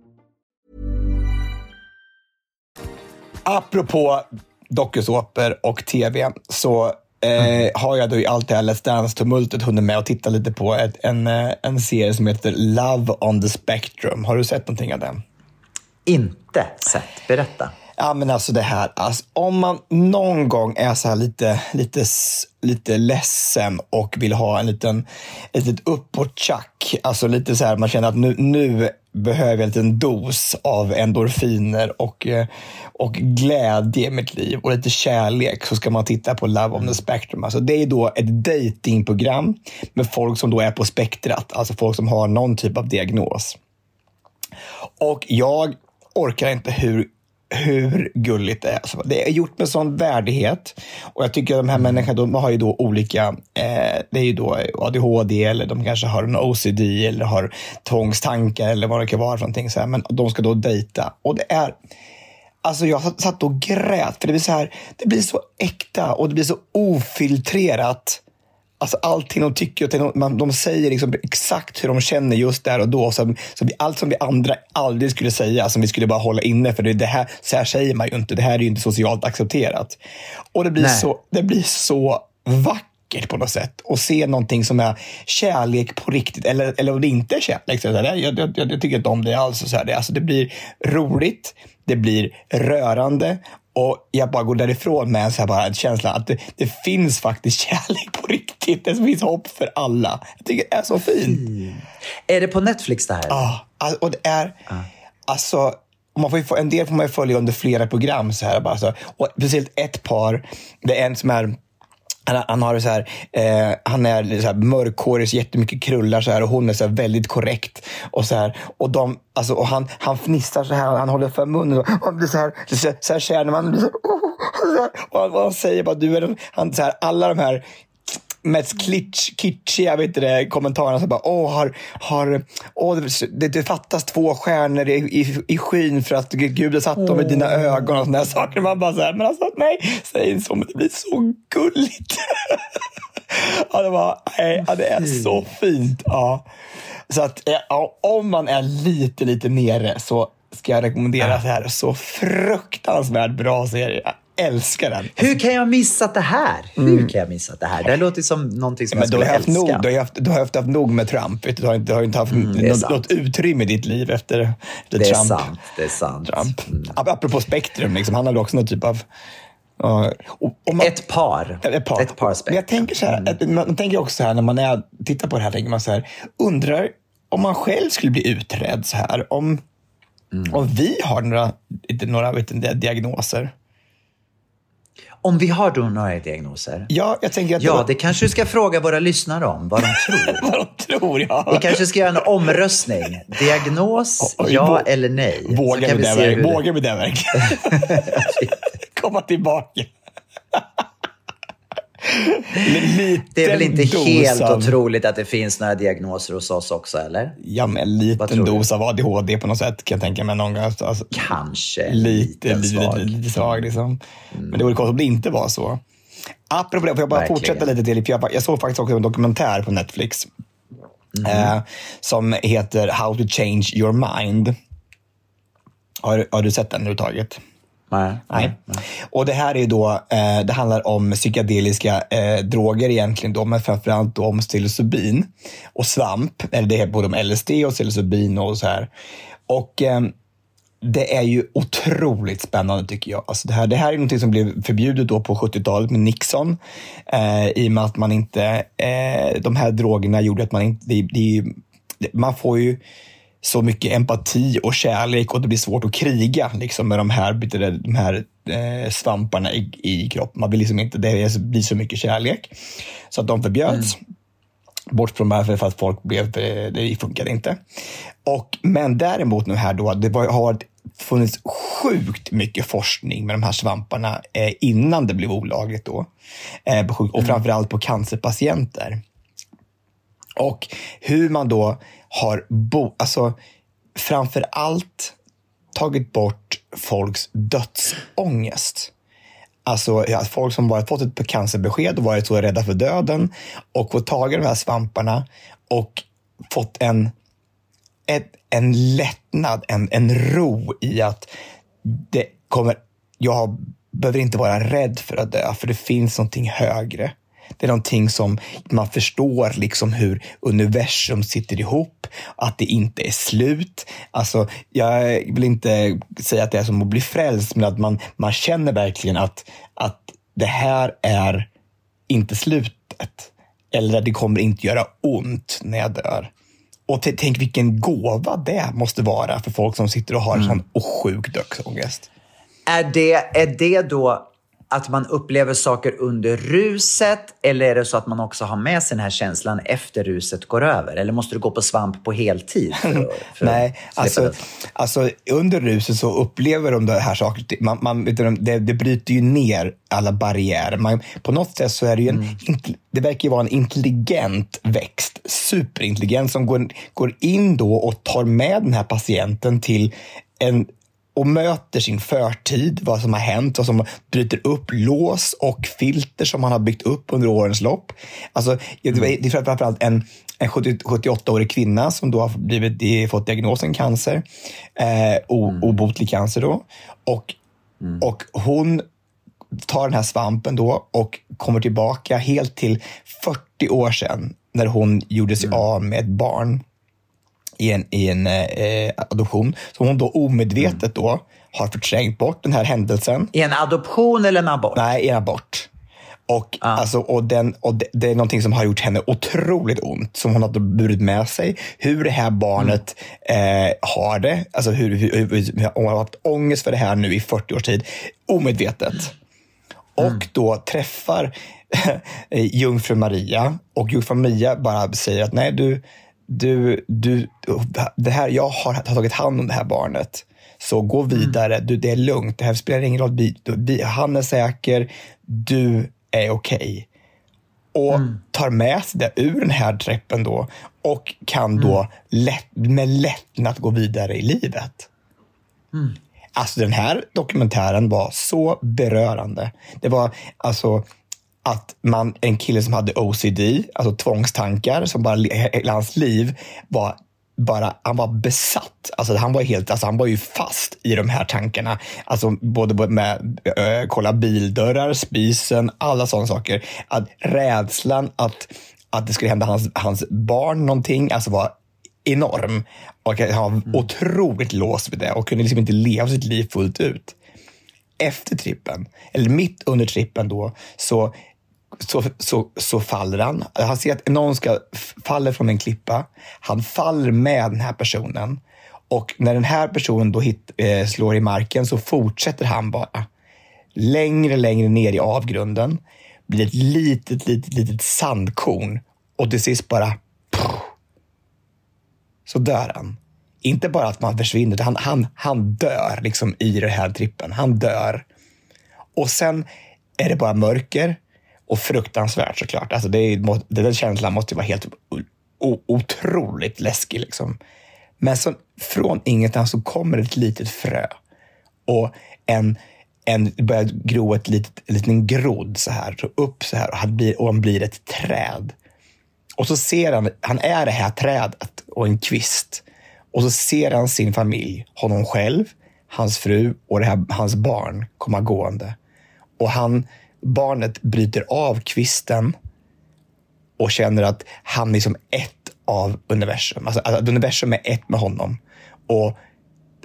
Apropå dokusåpor och tv så eh, har jag då i allt det här Let's Dance-tumultet hunnit med att titta lite på ett, en, eh, en serie som heter Love on the Spectrum. Har du sett någonting av den? Inte sett. Berätta. Ja, men alltså det här. Alltså, om man någon gång är så här lite, lite, lite ledsen och vill ha en liten, ett litet uppåt-tjack. Alltså lite så här, man känner att nu, nu behöver jag en liten dos av endorfiner och, eh, och glädje i mitt liv och lite kärlek så ska man titta på Love on the Spectrum. Alltså det är då ett datingprogram med folk som då är på spektrat, alltså folk som har någon typ av diagnos. Och jag orkar inte hur hur gulligt det är. Alltså, det är gjort med sån värdighet. Och jag tycker att de här människorna de har ju då olika, eh, det är ju då ADHD eller de kanske har en OCD eller har tvångstankar eller vad det kan vara för någonting. Så här. Men de ska då dejta. Och det är, alltså jag satt och grät för det blir så här, det blir så äkta och det blir så ofiltrerat. Alltså allting de tycker, och de, de säger liksom exakt hur de känner just där och då. Så, så vi, allt som vi andra aldrig skulle säga, som vi skulle bara hålla inne, för det, det här, så här säger man ju inte. Det här är ju inte socialt accepterat. Och det blir, så, det blir så vackert på något sätt. Och se någonting som är kärlek på riktigt, eller, eller om det inte är kärlek. Så där, jag, jag, jag tycker inte om det alls. Så här, det, alltså, det blir roligt, det blir rörande och jag bara går därifrån med en, så här bara, en känsla att det, det, finns faktiskt kärlek på riktigt. Det finns hopp för alla. Jag tycker det är så fint. Mm. Är det på Netflix det här? Ja, och det är... Ah. Alltså, man får en del får man följa under flera program. Så här, bara så. Och speciellt ett par. Det är en som är han, han, har så här, eh, han är så här mörkhårig, så jättemycket krullar så här, och hon är så väldigt korrekt. Och så här, och de, alltså, och han, han fnissar så här, han håller för munnen. Och han blir så här, så, så här känner man. Och, Så, här, och, han, och han säger bara, du är han, så här, alla de här mest kitsch, kitschiga vet du, kommentarerna. Så bara, åh, har, har, åh, det, det fattas två stjärnor i, i, i skyn för att Gud har satt dem i dina ögon och sådana saker. Man bara så här, men alltså nej, säg inte så, men det blir så gulligt. ja, det, var, nej, ja, det är så fint. Ja. Så att ja, om man är lite, lite nere så ska jag rekommendera det här. Så fruktansvärt bra serie älskar den. Hur kan jag missa det här? Mm. Hur kan jag missa det här? Det här låter som någonting som men jag skulle älska. Nog, du, har haft, du har haft, haft nog med Trump. Du har, du har inte haft mm, något, något, utrymme i ditt liv efter, efter det Trump. Är sant, det är sant. Trump. Mm. Apropå spektrum, liksom, han hade också någon typ av Uh, och, och man, ett par. Ett par. Ett par men jag tänker så här, mm. man tänker också så här, när man är, tittar på det här, tänker man så här, undrar om man själv skulle bli utredd så här, om, mm. om vi har några, några vet inte, diagnoser. Om vi har då några diagnoser? Ja, jag tänker att... Ja, det, det kanske du ska fråga våra lyssnare om, vad de tror. vad de tror, ja. Vi kanske ska göra en omröstning. Diagnos, oh, ja eller nej. Vågar vi, det, vi, hur... Vågar vi det verkligen? Komma tillbaka. Det är väl inte helt av... otroligt att det finns några diagnoser hos oss också, eller? Ja, men en liten dos av ADHD på något sätt kan jag tänka mig någon gång. Alltså, Kanske. Lite, lite svag. Lite, lite svag liksom. Mm. Men det vore konstigt om det inte var så. Apropå det, får jag bara Verkligen. fortsätta lite till? Jag, jag såg faktiskt också en dokumentär på Netflix mm. eh, som heter How to change your mind. Har, har du sett den överhuvudtaget? Nej, nej, nej. Och det här är då, eh, det handlar om psykedeliska eh, droger egentligen då, men framförallt då om psilocybin och svamp. Eller det är både om LSD och psilocybin och så här. Och eh, det är ju otroligt spännande tycker jag. Alltså det, här, det här är något som blev förbjudet då på 70-talet med Nixon. Eh, I och med att man inte, eh, de här drogerna gjorde att man inte, det, det, man får ju så mycket empati och kärlek och det blir svårt att kriga liksom, med de här, de här eh, svamparna i, i kroppen. Man vill liksom inte, det blir så mycket kärlek. Så att de förbjöds. Mm. Bort från varför för att folk blev, eh, det funkade inte. Och, men däremot nu här då, det var, har funnits sjukt mycket forskning med de här svamparna eh, innan det blev olagligt. Då. Eh, på sjuk- och framförallt på cancerpatienter. Och hur man då har bo- alltså, framför allt tagit bort folks dödsångest. Alltså ja, folk som bara fått ett cancerbesked och varit så rädda för döden och fått tag i de här svamparna och fått en, ett, en lättnad, en, en ro i att det kommer, jag behöver inte vara rädd för att dö, för det finns någonting högre. Det är någonting som man förstår liksom hur universum sitter ihop, att det inte är slut. Alltså, jag vill inte säga att det är som att bli frälst, men att man, man känner verkligen att, att det här är inte slutet. Eller att det kommer inte göra ont när jag dör. Och tänk vilken gåva det måste vara för folk som sitter och har en sån sjuk dödsångest. Är det, är det då att man upplever saker under ruset eller är det så att man också har med sig den här känslan efter ruset går över? Eller måste du gå på svamp på heltid? För, att- för Nej, alltså, alltså under ruset så upplever de det här saker. Man, man, du, det, det bryter ju ner alla barriärer. Man, på något sätt så är det ju en, int- det verkar ju vara en intelligent växt, superintelligent, som går, går in då och tar med den här patienten till en och möter sin förtid, vad som har hänt, vad som bryter upp lås och filter som man har byggt upp under årens lopp. Alltså, det är framförallt en, en 70 78-årig kvinna som då har blivit, fått diagnosen cancer, eh, o, obotlig cancer. Då. Och, och hon tar den här svampen då och kommer tillbaka helt till 40 år sedan när hon gjorde sig av med ett barn i en, i en eh, adoption. Så hon då omedvetet då har förträngt bort den här händelsen. I en adoption eller en abort? Nej, i en abort. Och, alltså, och, den, och det, det är någonting som har gjort henne otroligt ont, som hon har burit med sig. Hur det här barnet eh, har det, alltså hur, hur, hur, hon har haft ångest för det här nu i 40 års tid, omedvetet. Och då träffar jungfru Maria och jungfru Maria bara säger att nej, du, du, du, det här, jag har tagit hand om det här barnet. Så gå vidare, du, det är lugnt, det här spelar ingen roll. Vi, vi, han är säker, du är okej. Och tar med sig det ur den här träppen då och kan då lätt, med lättnad gå vidare i livet. Alltså den här dokumentären var så berörande. Det var alltså att man, en kille som hade OCD, alltså tvångstankar, som bara hela hans liv var bara, han var besatt. Alltså han var helt, alltså han var ju fast i de här tankarna. Alltså både med äh, kolla bildörrar, spisen, alla sådana saker. Att rädslan att, att det skulle hända hans, hans barn någonting, alltså var enorm. Och han var otroligt låst vid det och kunde liksom inte leva sitt liv fullt ut. Efter trippen, eller mitt under trippen då, så så, så, så faller han. Han ser att någon ska faller från en klippa. Han faller med den här personen. Och när den här personen då hit, eh, slår i marken så fortsätter han bara. Längre, längre ner i avgrunden. Blir ett litet, litet, litet sandkorn. Och till sist bara... Pff, så dör han. Inte bara att man försvinner, han, han, han dör liksom i den här trippen. Han dör. Och sen är det bara mörker och fruktansvärt såklart. Alltså det är, den känslan måste vara helt otroligt läskig. Liksom. Men så, från ingenstans så kommer ett litet frö och en, en börjar gro ett litet, en liten grodd så här, så upp så här och han blir, och han blir ett träd. Och så ser han, han är det här trädet och en kvist. Och så ser han sin familj, honom själv, hans fru och det här, hans barn komma gående. Och han, barnet bryter av kvisten och känner att han är som ett av universum. Alltså att universum är ett med honom. Och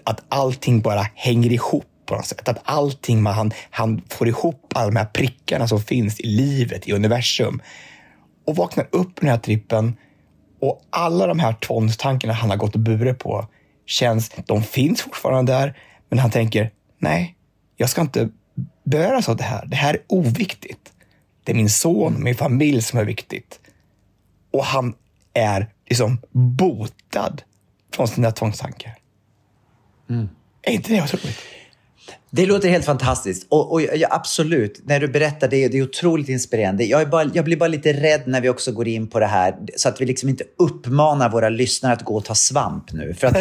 att allting bara hänger ihop på något sätt. Att allting, man, han, han får ihop alla de här prickarna som finns i livet, i universum. Och vaknar upp den här trippen och alla de här tvångstankarna han har gått och burit på känns, de finns fortfarande där, men han tänker, nej, jag ska inte beröras av det här. Det här är oviktigt. Det är min son min familj som är viktigt. Och han är liksom botad från sina tvångstankar. Mm. Är inte det otroligt? Det låter helt fantastiskt. Och, och ja, absolut, när du berättar det, det är otroligt inspirerande. Jag, är bara, jag blir bara lite rädd när vi också går in på det här, så att vi liksom inte uppmanar våra lyssnare att gå och ta svamp nu. För att,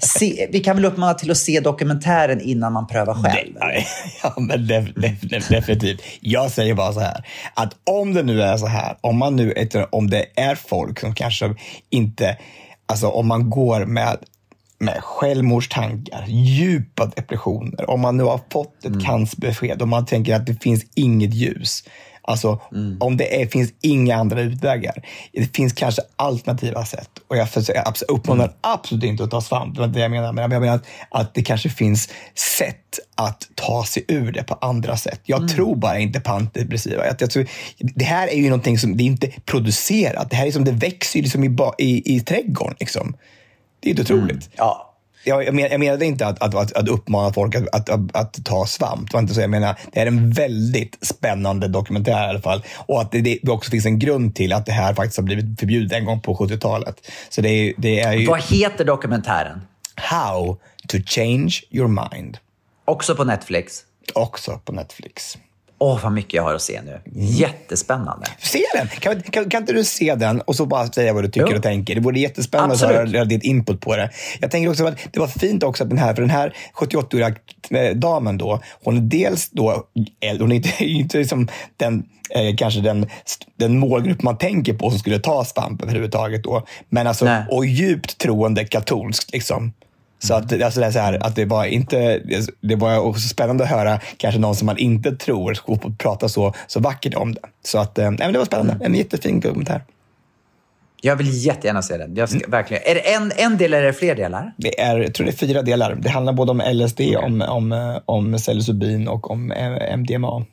se, vi kan väl uppmana till att se dokumentären innan man prövar själv? Nej, ja, men def, def, definitivt. Jag säger bara så här, att om det nu är så här, om, man nu, om det är folk som kanske inte, alltså om man går med med självmordstankar, djupa depressioner, om man nu har fått ett mm. cancerbesked och man tänker att det finns inget ljus. Alltså, mm. om det är, finns inga andra utvägar. Det finns kanske alternativa sätt. Och jag uppmanar mm. absolut inte att ta svamp, det var det jag menar. Men jag menar att, att det kanske finns sätt att ta sig ur det på andra sätt. Jag mm. tror bara inte på antidepressiva. Jag, jag tror, det här är ju någonting som det är inte producerat. Det här är som det växer liksom i, i, i trädgården. Liksom. Det är inte otroligt. Mm. Ja. Jag, men, jag menade inte att, att, att, att uppmana folk att, att, att, att, ta svamp. Det var inte så. Jag menar, det är en väldigt spännande dokumentär i alla fall. Och att det, det också finns en grund till att det här faktiskt har blivit förbjudet en gång på 70-talet. Så det är, det är ju... Vad heter dokumentären? How to change your mind. Också på Netflix? Också på Netflix. Åh, oh, vad mycket jag har att se nu. Jättespännande. Se den! Kan, kan, kan inte du se den och så bara säga vad du tycker jo. och tänker? Det vore jättespännande Absolut. att höra ditt input på det. Jag tänker också att det var fint också att den här, för den här 78-åriga eh, damen då, hon är dels då, hon är inte, inte liksom den eh, kanske den, den målgrupp man tänker på som skulle ta svamp överhuvudtaget då. Men alltså, och djupt troende katolskt liksom. Så att, alltså det, är så här, att det var inte, det var också spännande att höra kanske någon som man inte tror prata så, så vackert om det. Så att, äh, det var spännande. En jättefin dokumentär. Jag vill jättegärna se den. Jag ska, mm. verkligen. Är det en, en del eller är det fler delar? Det är, jag tror det är fyra delar. Det handlar både om LSD, okay. om, om, om psilocybin och om MDMA. Okej.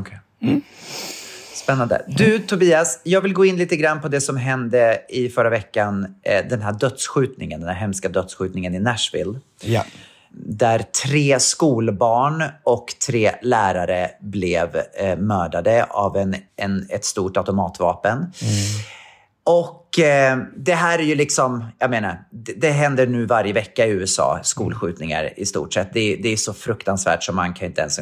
Okay. Mm. Spännande. Du, Tobias, jag vill gå in lite grann på det som hände i förra veckan. Eh, den här dödsskjutningen, den här hemska dödsskjutningen i Nashville. Ja. Där tre skolbarn och tre lärare blev eh, mördade av en, en, ett stort automatvapen. Mm. Och eh, det här är ju liksom, jag menar, det, det, händer nu varje vecka i USA, skolskjutningar i stort sett. Det, det är så fruktansvärt så man kan inte ens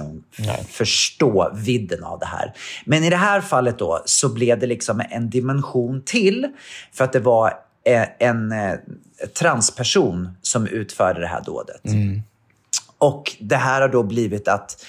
förstå vidden av det här. Men i det här fallet då så blev det liksom en dimension till för att det var eh, en, en eh, transperson som utförde det här dådet. Mm. Och det här har då blivit att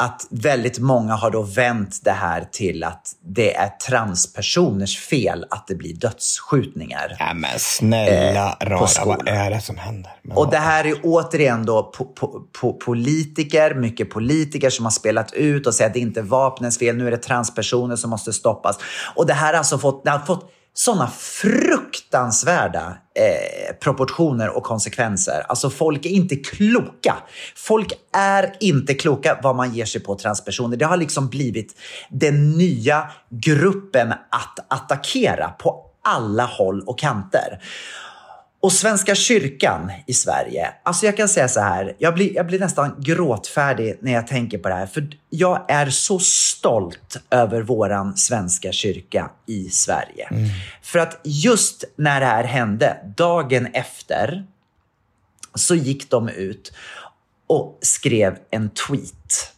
att väldigt många har då vänt det här till att det är transpersoners fel att det blir dödsskjutningar. Ja, men snälla eh, rara, vad är det som händer? Men och det här är återigen då po po po politiker, mycket politiker som har spelat ut och säger att det inte är vapnens fel, nu är det transpersoner som måste stoppas. Och det här har alltså fått, det har fått sådana fruktansvärda eh, proportioner och konsekvenser. Alltså folk är inte kloka. Folk är inte kloka vad man ger sig på transpersoner. Det har liksom blivit den nya gruppen att attackera på alla håll och kanter. Och Svenska kyrkan i Sverige, alltså jag kan säga så här, jag blir, jag blir nästan gråtfärdig när jag tänker på det här. För jag är så stolt över våran Svenska kyrka i Sverige. Mm. För att just när det här hände, dagen efter, så gick de ut och skrev en tweet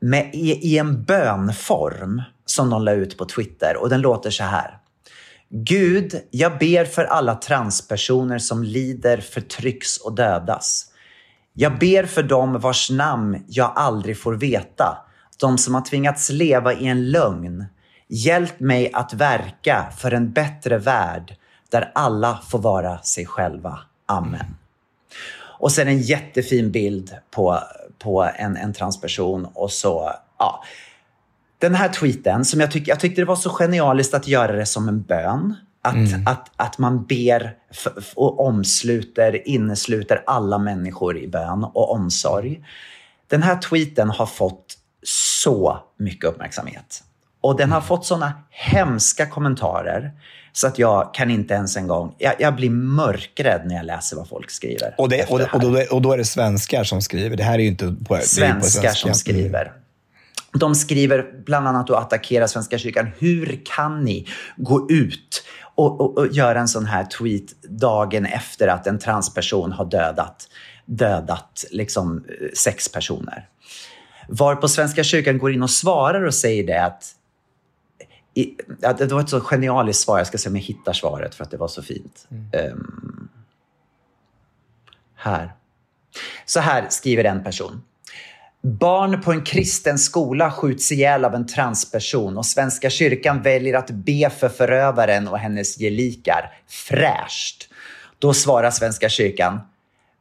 med, i, i en bönform som de la ut på Twitter och den låter så här. Gud, jag ber för alla transpersoner som lider, förtrycks och dödas. Jag ber för dem vars namn jag aldrig får veta, de som har tvingats leva i en lögn. Hjälp mig att verka för en bättre värld där alla får vara sig själva. Amen. Och sen en jättefin bild på, på en, en transperson och så, ja, den här tweeten, som jag, tyck, jag tyckte det var så genialiskt att göra det som en bön. Att, mm. att, att man ber och omsluter, innesluter alla människor i bön och omsorg. Den här tweeten har fått så mycket uppmärksamhet. Och den har mm. fått såna hemska kommentarer så att jag kan inte ens en gång... Jag, jag blir mörkrädd när jag läser vad folk skriver. Och, det, och, det, och, då, och då är det svenskar som skriver? Det här är ju inte på, svenskar på som skriver. De skriver bland annat och attackerar Svenska kyrkan. Hur kan ni gå ut och, och, och göra en sån här tweet dagen efter att en transperson har dödat, dödat liksom sex personer. Var på Svenska kyrkan går in och svarar och säger det att i, det var ett så genialiskt svar. Jag ska se om jag hittar svaret för att det var så fint. Mm. Um, här. Så här skriver en person. Barn på en kristen skola skjuts ihjäl av en transperson och Svenska kyrkan väljer att be för förövaren och hennes gelikar. Fräscht. Då svarar Svenska kyrkan.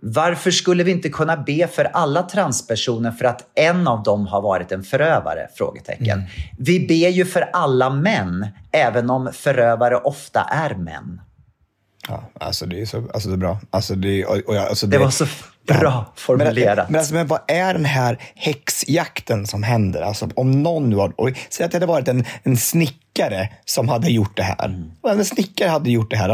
Varför skulle vi inte kunna be för alla transpersoner för att en av dem har varit en förövare? Frågetecken. Mm. Vi ber ju för alla män, även om förövare ofta är män. Ja, alltså det är så, alltså det är bra. Alltså det, och, och, alltså det, det var så bra formulerat. Men, men, alltså, men vad är den här häxjakten som händer? Alltså, om någon nu har... Och, säg att det hade varit en, en snickare som hade gjort det här. Mm. En snickare hade gjort det här.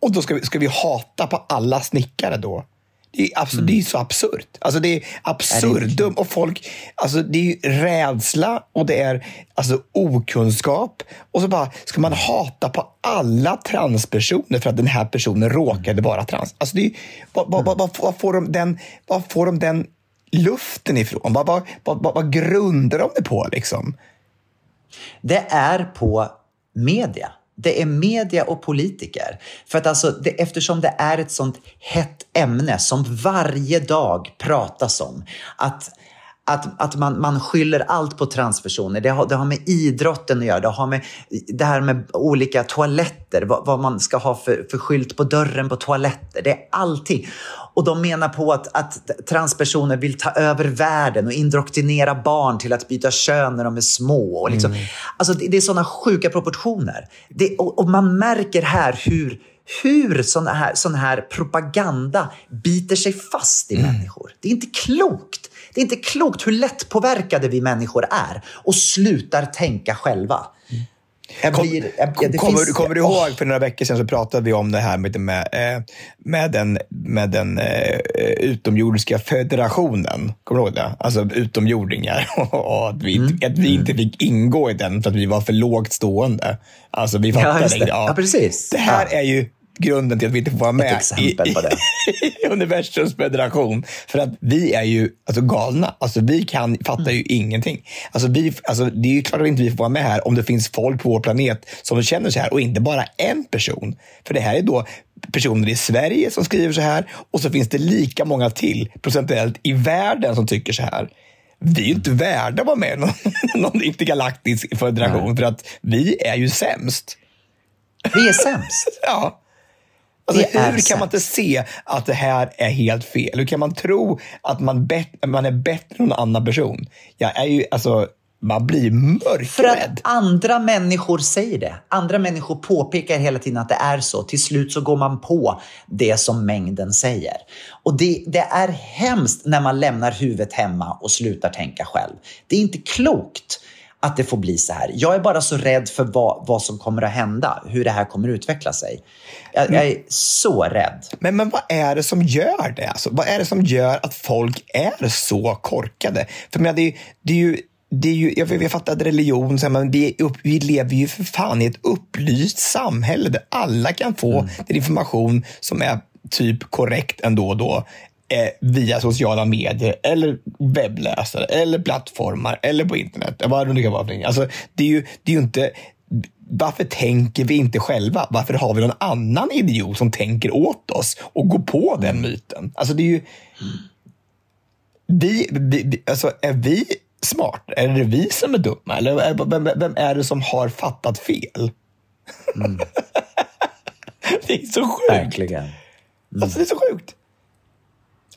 Och då ska vi, ska vi hata på alla snickare då? Det är, absur, mm. det är så absurt. Alltså det är absurdum. Och folk, alltså det är rädsla och det är alltså okunskap. Och så bara ska man hata på alla transpersoner för att den här personen råkade vara trans. Alltså det är, vad, vad, vad, vad, får de den, vad får de den luften ifrån? Vad, vad, vad, vad grundar de det på? Liksom? Det är på media. Det är media och politiker. För att alltså, det, eftersom det är ett sånt hett ämne som varje dag pratas om. Att att, att man, man skyller allt på transpersoner. Det har, det har med idrotten att göra. Det har med det här med olika toaletter, vad, vad man ska ha för, för skylt på dörren på toaletter. Det är allting. Och de menar på att, att transpersoner vill ta över världen och indoktrinera barn till att byta kön när de är små. Och liksom. mm. Alltså det, det är sådana sjuka proportioner. Det, och, och man märker här hur hur sån här, sån här propaganda biter sig fast i mm. människor. Det är inte klokt. Det är inte klokt hur lätt påverkade vi människor är och slutar tänka själva. Jag blir, jag, Kom, kommer, finns, kommer, du ihåg, för några veckor sedan så pratade vi om det här med, med, eh, med den, med den uh, utomjordiska federationen. Kommer du ihåg det? Alltså utomjordingar. och att vi, mm. att vi inte fick ingå i den för att vi var för lågt stående. Alltså vi fattade. Ja, det. Ja. ja, precis. Det här ja. är ju grunden till att vi inte får vara med i, i universums federation. För att vi är ju alltså, galna. Alltså, vi kan, fattar ju mm. ingenting. Alltså, vi, alltså, det är ju klart att inte vi får vara med här om det finns folk på vår planet som känner så här och inte bara en person. För det här är då personer i Sverige som skriver så här och så finns det lika många till procentuellt i världen som tycker så här vi är inte värda att vara med i någon, någon intergalaktisk federation Nej. för att vi är ju sämst. Vi är sämst. ja. Alltså, hur kan man inte se att det här är helt fel? Hur kan man tro att man, bet man är bättre än någon annan person? Jag är ju, alltså, man blir mörkrädd. För att andra människor säger det. Andra människor påpekar hela tiden att det är så. Till slut så går man på det som mängden säger. Och det, det är hemskt när man lämnar huvudet hemma och slutar tänka själv. Det är inte klokt att det får bli så här. Jag är bara så rädd för vad, vad som kommer att hända, hur det här kommer att utveckla sig. Jag, jag är så rädd. Men, men vad är det som gör det? Alltså, vad är det som gör att folk är så korkade? För men, det, det är ju det är ju, jag, jag fattar att religion, men vi, upp, vi lever ju för fan i ett upplyst samhälle där alla kan få mm. den information som är typ korrekt ändå och då eh, via sociala medier eller webbläsare eller plattformar eller på internet. Vad det nu kan vara Alltså, det är ju, det är ju inte varför tänker vi inte själva? Varför har vi någon annan idiot som tänker åt oss och går på den myten? Alltså det är ju... Vi, vi, alltså är vi smarta? Är det vi som är dumma? Eller vem, vem är det som har fattat fel? Mm. det är så sjukt. Verkligen. Mm. Alltså, det är så sjukt.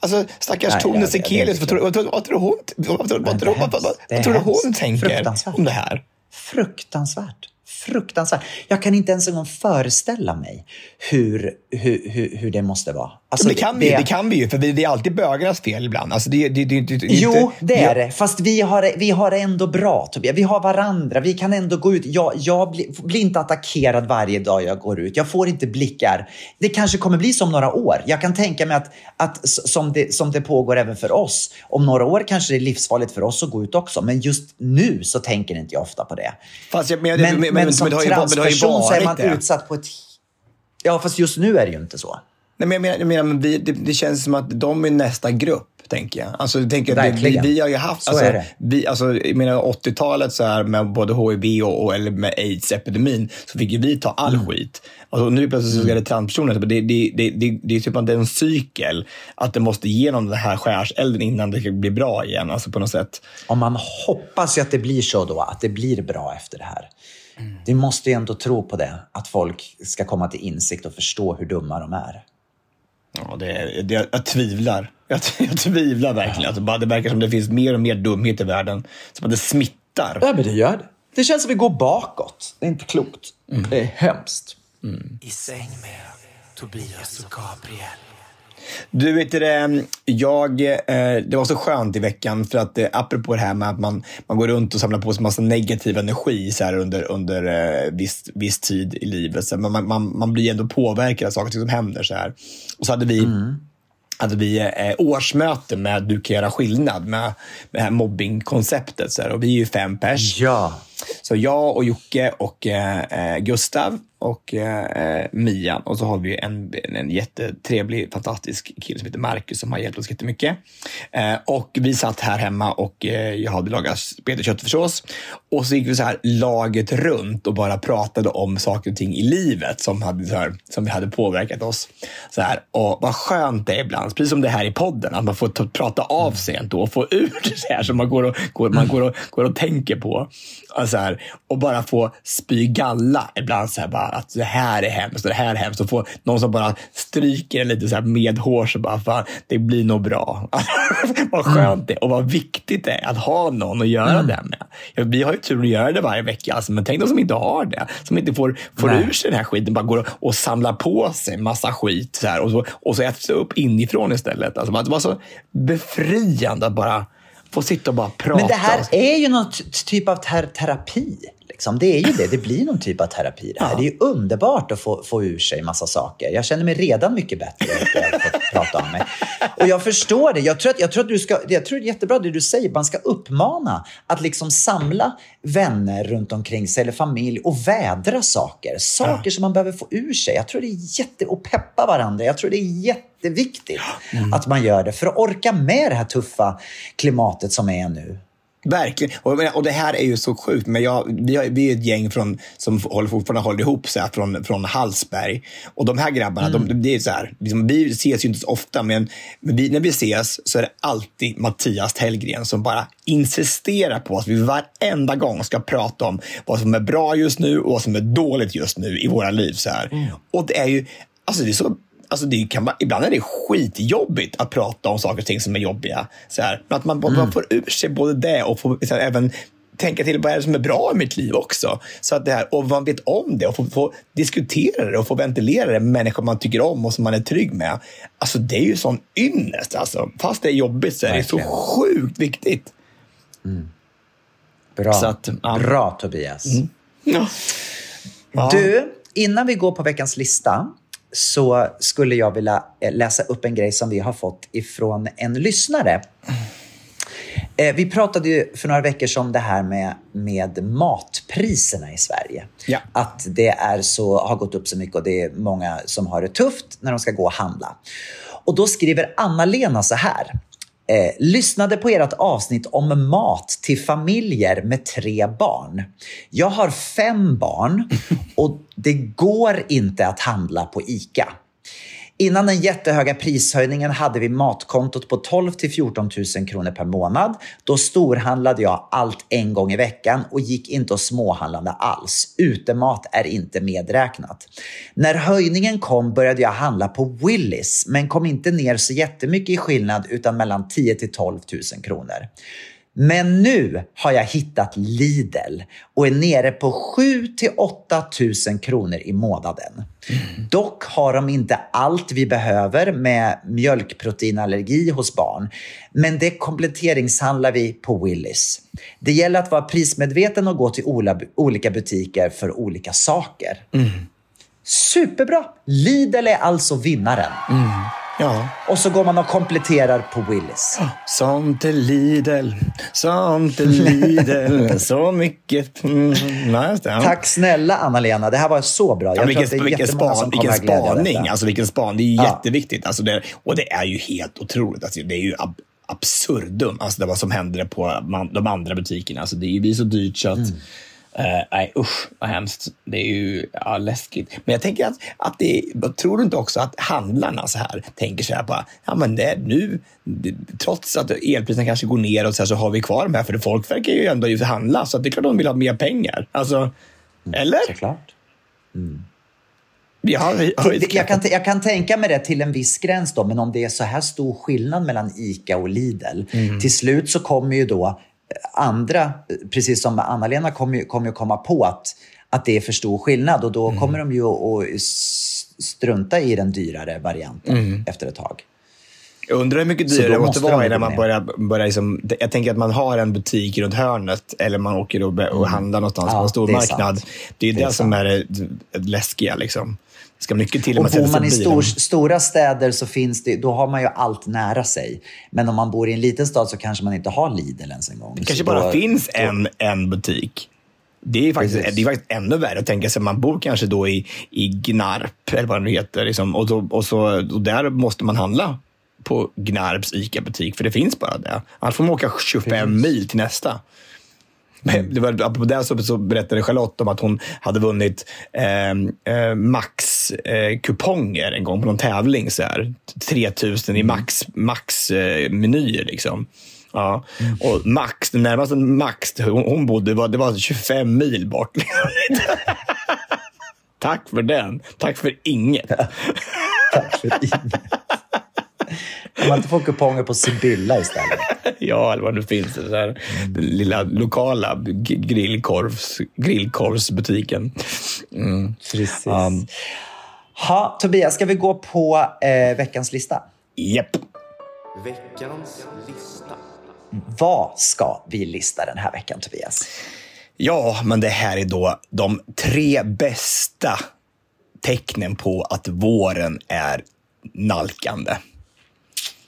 Alltså stackars Tone Sekelius, vad tror, vad, vad, tror hon, vad, tror, vad, vad, vad, vad tror du hon tänker om det här? Fruktansvärt. Fruktansvärt. Jag kan inte ens en gång föreställa mig hur, hur, hur, hur det måste vara. Alltså, det, kan vi, det... kan vi ju, för det är alltid bögarnas fel ibland. Alltså det, det, det, det, jo, det är det. Fast vi har, vi har det ändå bra, Tobias. Vi har varandra. Vi kan ändå gå ut. Jag, jag blir, blir inte attackerad varje dag jag går ut. Jag får inte blickar. Det kanske kommer bli som några år. Jag kan tänka mig att, att som, det, som det pågår även för oss, om några år kanske det är livsfarligt för oss att gå ut också. Men just nu så tänker inte jag ofta på det. Fast jag, men, men, men, men, som transperson så är man utsatt på ett... Ja, fast just nu är det ju inte så. Nej, men jag menar, jag menar men vi, det, det, känns som att de är nästa grupp, tänker jag. Alltså, jag tänker, vi, vi, har ju haft... Så alltså, är det. Vi, alltså, jag menar 80-talet så här, med både HIV och, och eller med aids-epidemin så fick ju vi ta all mm. skit. Alltså, nu plötsligt så är det mm. transpersoner. Det, det, det, det, det är typ att det är en cykel. Att det måste igenom den här skärselden innan det blir bra igen. Alltså på något sätt. Och man hoppas ju att det blir så då, att det blir bra efter det här. Mm. Vi måste ju ändå tro på det, att folk ska komma till insikt och förstå hur dumma de är. Ja, det, det, jag tvivlar. Jag, jag tvivlar verkligen. Alltså, det verkar som det finns mer och mer dumhet i världen. Som att det smittar. Ja, men det gör det. Det känns som att vi går bakåt. Det är inte klokt. Mm. Det är hemskt. Mm. I säng med Tobias och Gabriel. Du, vet det, jag, eh, det var så skönt i veckan för att eh, apropå det här med att man, man går runt och samlar på sig massa negativ energi så här, under, under eh, viss, viss tid i livet. Så man, man, man blir ändå påverkad av saker som händer. Så här. Och så hade vi mm hade vi eh, årsmöte med Du kan göra skillnad med, med det här mobbingkonceptet. Så här. Och vi är ju fem pers. Ja. Så jag och Jocke och eh, eh Gustav och eh, eh Mia. Och så har vi en, en jättetrevlig, fantastisk kille som heter Marcus som har hjälpt oss jättemycket. Eh, och vi satt här hemma och eh, jag hade lagat spet och köttfärssås. Och så gick vi så här laget runt och bara pratade om saker och ting i livet som, hade, så här, som hade påverkat oss. Så här, och vad skönt det är ibland, precis som det här i podden, att man får prata av sig ändå och få ur det här som man går och, går, man går och, går och tänker på. Och, så här, och bara få spy galla ibland. Så här, bara, att det här är hemskt och det här är hemskt. Och få någon som bara stryker en lite så här medhårs och bara, fan, det blir nog bra. vad skönt mm. det är och vad viktigt det är att ha någon att göra mm. det med. Vi har ju tur att göra det varje vecka, alltså, men tänk de som inte har det. Som inte får, får ur sig den här skiten, bara går och, samlar på sig massa skit så här, och, så, och så äts det upp inifrån istället. Alltså, det var så befriande att bara få sitta och bara prata. Men det här är ju någon typ av ter terapi. Liksom. Det är ju det. Det blir någon typ av terapi det här. Ja. Det är underbart att få, få ur sig massa saker. Jag känner mig redan mycket bättre efter att prata om mig. Och jag förstår det. Jag tror, att, jag, tror att du ska, jag tror det är jättebra det du säger. Man ska uppmana att liksom samla vänner runt omkring sig eller familj och vädra saker. Saker ja. som man behöver få ur sig. Jag tror det är jätte... Och peppa varandra. Jag tror det är jätteviktigt mm. att man gör det för att orka med det här tuffa klimatet som är nu. Verkligen. Och, och det här är ju så sjukt. Men jag, vi, har, vi är ett gäng från, som håller, fortfarande håller ihop så här, från, från Hallsberg. Och de här grabbarna, mm. de, det är så här, liksom, vi ses ju inte så ofta, men, men vi, när vi ses så är det alltid Mattias Tellgren som bara insisterar på att vi varenda gång ska prata om vad som är bra just nu och vad som är dåligt just nu i våra liv. Så här. Mm. Och det är ju Alltså det är så Alltså det kan vara, ibland är det skitjobbigt att prata om saker och ting som är jobbiga. Så här, att man, mm. man får ur sig både det och får här, även tänka till vad är det som är bra i mitt liv också. Så att det här, och man vet om det och får, får diskutera det och få ventilera det med människor man tycker om och som man är trygg med. Alltså det är ju sån ynnest. Alltså. Fast det är jobbigt så är det så sjukt viktigt. Mm. Bra. Att, ja. Bra Tobias. Mm. Ja. Du, innan vi går på veckans lista så skulle jag vilja eh, läsa upp en grej som vi har fått ifrån en lyssnare. Eh, vi pratade ju för några veckor sedan om det här med, med matpriserna i Sverige. Ja. Att det är så, har gått upp så mycket och det är många som har det tufft när de ska gå och handla. Och då skriver Anna-Lena så här. Eh, lyssnade på ert avsnitt om mat till familjer med tre barn. Jag har fem barn och det går inte att handla på ICA. Innan den jättehöga prishöjningen hade vi matkontot på 12 till 14 000 kronor per månad. Då storhandlade jag allt en gång i veckan och gick inte och småhandlade alls. Utemat är inte medräknat. När höjningen kom började jag handla på Willys, men kom inte ner så jättemycket i skillnad utan mellan 10 till 12 000 kronor. Men nu har jag hittat Lidl och är nere på 7 till 8 000 kronor i månaden. Mm. Dock har de inte allt vi behöver med mjölkproteinallergi hos barn. Men det kompletteringshandlar vi på Willys. Det gäller att vara prismedveten och gå till olika butiker för olika saker. Mm. Superbra! Lidl är alltså vinnaren. Mm. Ja. Och så går man och kompletterar på Willys. Sånt är Lidl, sånt är Lidl, så mycket... Mm, nice, ja. Tack snälla Anna-Lena, det här var så bra. Jag ja, vilken, vilken, span, vilken spaning, alltså vilken span. Det är ja. jätteviktigt. Alltså det, och det är ju helt otroligt. Alltså det är ju ab absurdum, alltså det vad som händer på man, de andra butikerna. Alltså det blir så dyrt så att mm. Uh, nej, usch vad hemskt. Det är ju ja, läskigt. Men jag tänker att, att det, tror du inte också att handlarna så här tänker så här bara, ja men det, nu, det, trots att elpriserna kanske går ner och så, här, så har vi kvar de här, för folk verkar ju ändå just handla, så det är klart de vill ha mer pengar. Alltså, mm, eller? Såklart. Mm. Ja, jag, kan, jag kan tänka mig det till en viss gräns då, men om det är så här stor skillnad mellan ICA och Lidl, mm. till slut så kommer ju då andra, precis som Anna-Lena, kommer ju, kommer ju komma på att, att det är för stor skillnad och då mm. kommer de ju att strunta i den dyrare varianten mm. efter ett tag. Jag undrar hur mycket dyrare det måste vara innan man börjar... börjar liksom, jag tänker att man har en butik runt hörnet eller man åker och, och mm. handlar någonstans ja, på en stormarknad. Det är det, det, är det som är det läskiga. Liksom. Det ska mycket till. Och bor man i stor, stora städer så finns det, då har man ju allt nära sig. Men om man bor i en liten stad så kanske man inte har Lidl ens en gång. Det kanske bara då, finns då... en, en butik. Det är, faktiskt, det är faktiskt ännu värre att tänka sig. Man bor kanske då i, i Gnarp, eller vad det heter. Liksom, och, så, och, så, och där måste man handla på Gnarps ICA-butik, för det finns bara det. Annars får man åka 25 Precis. mil till nästa. Mm. Det var, apropå det så, så berättade Charlotte om att hon hade vunnit ehm, eh, Max-kuponger eh, en gång på någon tävling. Så här. 3000 i mm. Max-menyer. Max, liksom. Ja. Mm. Och Max, den närmaste Max hon, hon bodde, var, det var 25 mil bort. Tack för den. Tack för inget. Tack för inget. Kan man inte få kuponger på Sibylla istället? ja, eller vad det nu finns. Det där. Den lilla lokala grillkorvs, grillkorvsbutiken. Mm. Precis. Um. Ha, Tobias, ska vi gå på eh, veckans lista? Japp. Yep. Veckans lista. Vad ska vi lista den här veckan, Tobias? Ja, men det här är då de tre bästa tecknen på att våren är nalkande.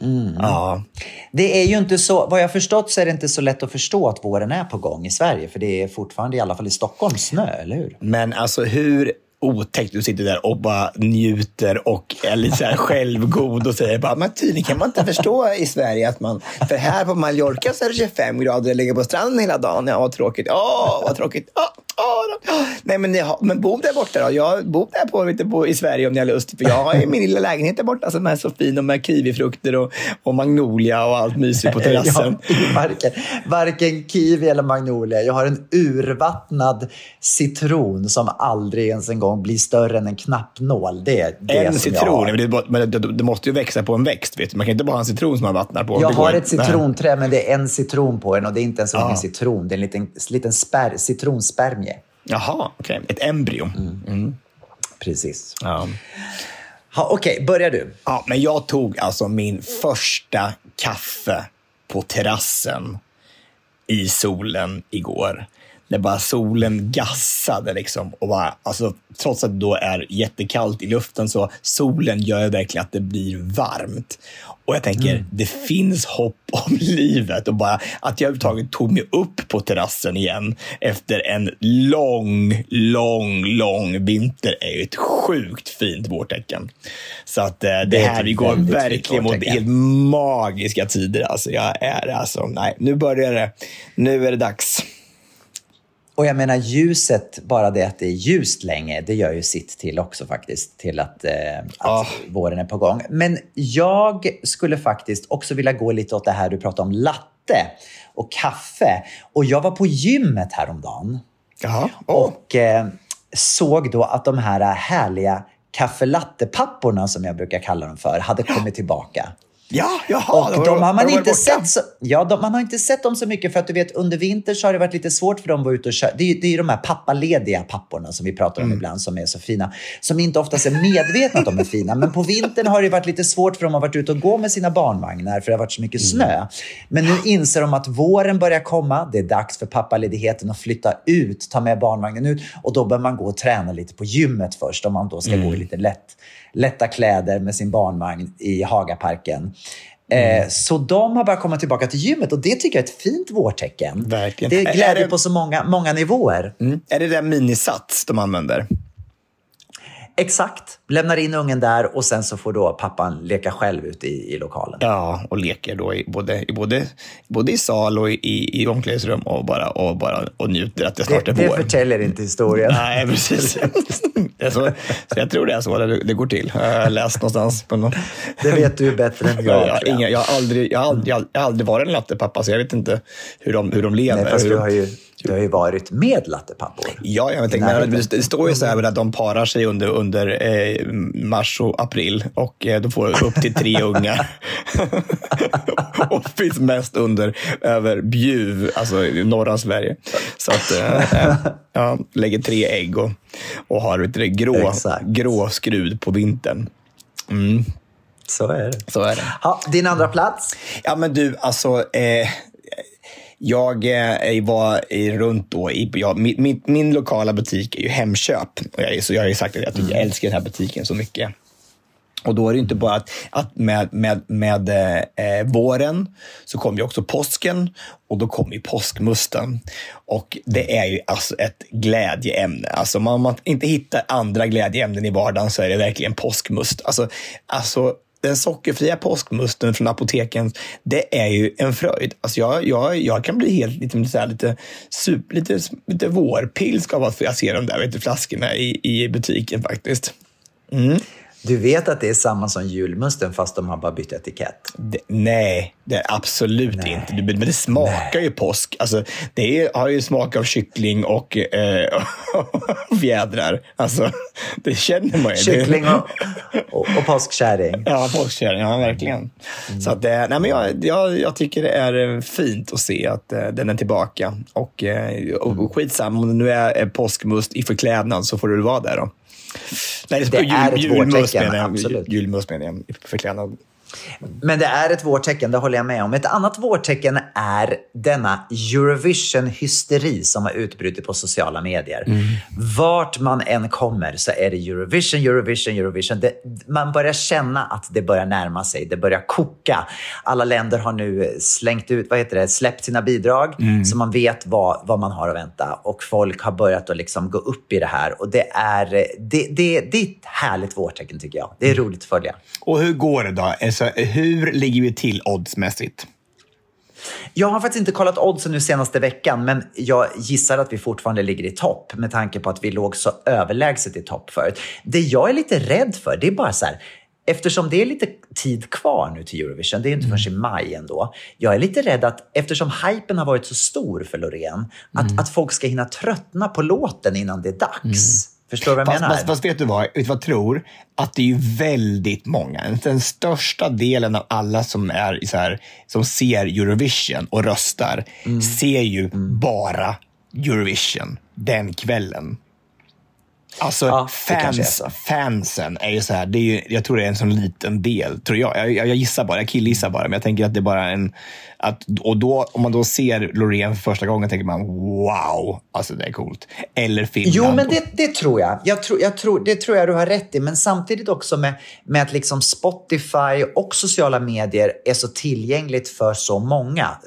Mm. Ja. Det är ju inte så, vad jag förstått så är det inte så lätt att förstå att våren är på gång i Sverige, för det är fortfarande i alla fall i Stockholm snö, eller hur? Men alltså hur otäckt du sitter där och bara njuter och är lite så här självgod och säger bara, men tydligen kan man inte förstå i Sverige att man, för här på Mallorca så är det 25 grader och ligger på stranden hela dagen. Ja, vad tråkigt. Åh, vad tråkigt. Åh, åh, nej, men, men bo där borta då. Jag bor där på, lite på, i Sverige om ni har lust. För jag har min lilla lägenhet där borta som är så fin och med kiwifrukter och, och magnolia och allt mysigt på terrassen. ja, varken, varken kiwi eller magnolia. Jag har en urvattnad citron som aldrig ens en gång gång blir större än en knappnål. Det är det en citron, men det, det, måste ju växa på en växt. Vet du. Man kan inte bara ha en citron som man vattnar på. Jag har ett citronträd, men det är en citron på den och det är inte ens ja. en citron. Det är en liten, liten spär, citronspermie. Jaha, okej. Okay. Ett embryo. Mm. Mm. Precis. Ja. Okej, okay, börjar du. Ja, men jag tog alltså min första kaffe på terrassen i solen igår när bara solen gassade. Liksom, och bara, alltså, trots att det då är jättekallt i luften så solen gör verkligen att det blir varmt. Och jag tänker, mm. det finns hopp om livet och bara att jag överhuvudtaget tog mig upp på terrassen igen efter en lång, lång, lång vinter är ju ett sjukt fint vårtecken. Så att eh, det, det här, vi går verkligen mot helt magiska tider. Alltså jag är alltså, nej, nu börjar det. Nu är det dags. Och jag menar ljuset, bara det att det är ljust länge, det gör ju sitt till också faktiskt, till att, eh, att oh. våren är på gång. Men jag skulle faktiskt också vilja gå lite åt det här du pratade om, latte och kaffe. Och jag var på gymmet häromdagen Jaha. Oh. och eh, såg då att de här härliga kaffelattepapporna, som jag brukar kalla dem för, hade kommit tillbaka. Ja, jaha, och de har man inte sett så, ja, de, man har inte sett dem så mycket för att du vet under vintern så har det varit lite svårt för dem att vara ute och köra. Det är, det är de här pappalediga papporna som vi pratar Mm. om ibland som är så fina. Som inte oftast är medvetna att de är fina. Men på vintern har det varit lite svårt för dem att varit ute och gå med sina barnvagnar för det har varit så mycket Mm. snö. Men nu inser de att våren börjar komma. Det är dags för pappaledigheten att flytta ut, ta med barnvagnen ut och då bör man gå och träna lite på gymmet först om man då ska Mm. gå lite lätt, lätta kläder med sin barnvagn i Hagaparken. Mm. Eh, så de har börjat komma tillbaka till gymmet och det tycker jag är ett fint vårtecken. Verkligen. Det Är- är glädjer det- på så många, många nivåer. Mm. Är det den minisats de använder? Exakt. Lämnar in ungen där och sen så får då pappan leka själv ute i, i lokalen. Ja, och leker då i både i, både, både i sal och i, i omklädningsrum och bara, och bara och njuter att det snart Det, är det vår. förtäljer inte historien. Nej, precis. Det så, så jag tror det är så det, det går till. Jag har läst någonstans. På någon... Det vet du bättre än jag. Ja, jag, inga, jag, har aldrig, jag, har aldrig, jag har aldrig varit en lattepappa, så jag vet inte hur de, hur de lever. Nej, fast du har, ju, du har ju varit med lattepappor. Ja, jag tänker, men det- står ju så här att de parar sig under, under eh, mars och april och eh, de får upp till tre ungar. och finns mest under över Bjuv, alltså i norra Sverige. Så att eh, ja, lägger tre ägg och, och har det, grå, Exakt. grå skrud på vintern. Mm, Så är det. så är det. Ha, din andra plats? Ja, men du, alltså. Eh, jag eh, var runt då. I, ja, min, min, min lokala butik är ju Hemköp. Och jag, så jag har ju sagt att jag älskar den här butiken så mycket. Och då är det inte bara att, att med, med, med eh, våren så kommer ju också påsken och då kommer ju påskmusten. Och det är ju alltså ett glädjeämne. Alltså man, om man inte hittar andra glädjeämnen i vardagen så är det verkligen påskmust. Alltså, alltså den sockerfria påskmusten från apoteken, det är ju en fröjd. Alltså jag, jag, jag kan bli helt lite, så här, lite, super, lite, lite vårpilsk av att jag ser de där vet du, flaskorna i, i butiken faktiskt. Mm. Du vet att det är samma som julmusten fast de har bara bytt etikett. Det, nej, det är absolut inte. Du- Men det smakar ju påsk. Alltså, det är, har ju smak av kyckling och eh, fjädrar. Alltså, det känner man ju. Kyckling och, och, och påskkärring. Ja, påskkärring. Ja, verkligen. Så att, eh, nej, men jag, jag, jag tycker det är eh, fint att se att eh, den är tillbaka. Och, och, och skitsamma, om det nu är påskmust i förklädnad så får du vara där då. Nej, Det är ett julmust vårtecken, absolut. Julmust menar jag. Men det är ett vårtecken, det håller jag med om. Ett annat vårtecken är denna Eurovision-hysteri som har utbrutit på sociala medier. Vart man än kommer så är det Eurovision, Eurovision, Eurovision. Det, man börjar känna att det börjar närma sig, det börjar koka. Alla länder har nu slängt ut, vad heter det, släppt sina bidrag så man vet vad, vad man har att vänta. Och folk har börjat att liksom gå upp i det här. Och det är, det, det, det är ett härligt vårtecken tycker jag. Det är roligt att följa. Och hur går det då? Alltså, hur ligger vi till oddsmässigt? Jag har faktiskt inte kollat oddsen nu senaste veckan, men jag gissar att vi fortfarande ligger i topp med tanke på att vi låg så överlägset i topp förut. Det jag är lite rädd för, det är bara så här, eftersom det är lite tid kvar nu till Eurovision, det är ju inte förrän i maj ändå. Jag är lite rädd att eftersom hypen har varit så stor för Loreen, att, att folk ska hinna tröttna på låten innan det är dags. Förstår du vad jag Fast, menar? fast, fast vet du vad? Vet du vad jag tror? Att det är ju väldigt många. Den största delen av alla som, är så här, som ser Eurovision och röstar Mm. ser ju bara Eurovision den kvällen. Alltså Ja, är fans, så. fansen är ju så här, det är ju, jag tror det är en sån liten del, tror jag. Jag, jag, jag gissar bara, jag killgissar bara, men jag tänker att det är bara en... Att, och då, om man då ser Loreen för första gången tänker man wow, alltså det är coolt. Eller Finland. Jo, men det, det tror jag. Jag tror, jag tror, det tror jag du har rätt i. Men samtidigt också med, med att liksom Spotify och sociala medier är så tillgängligt för så många.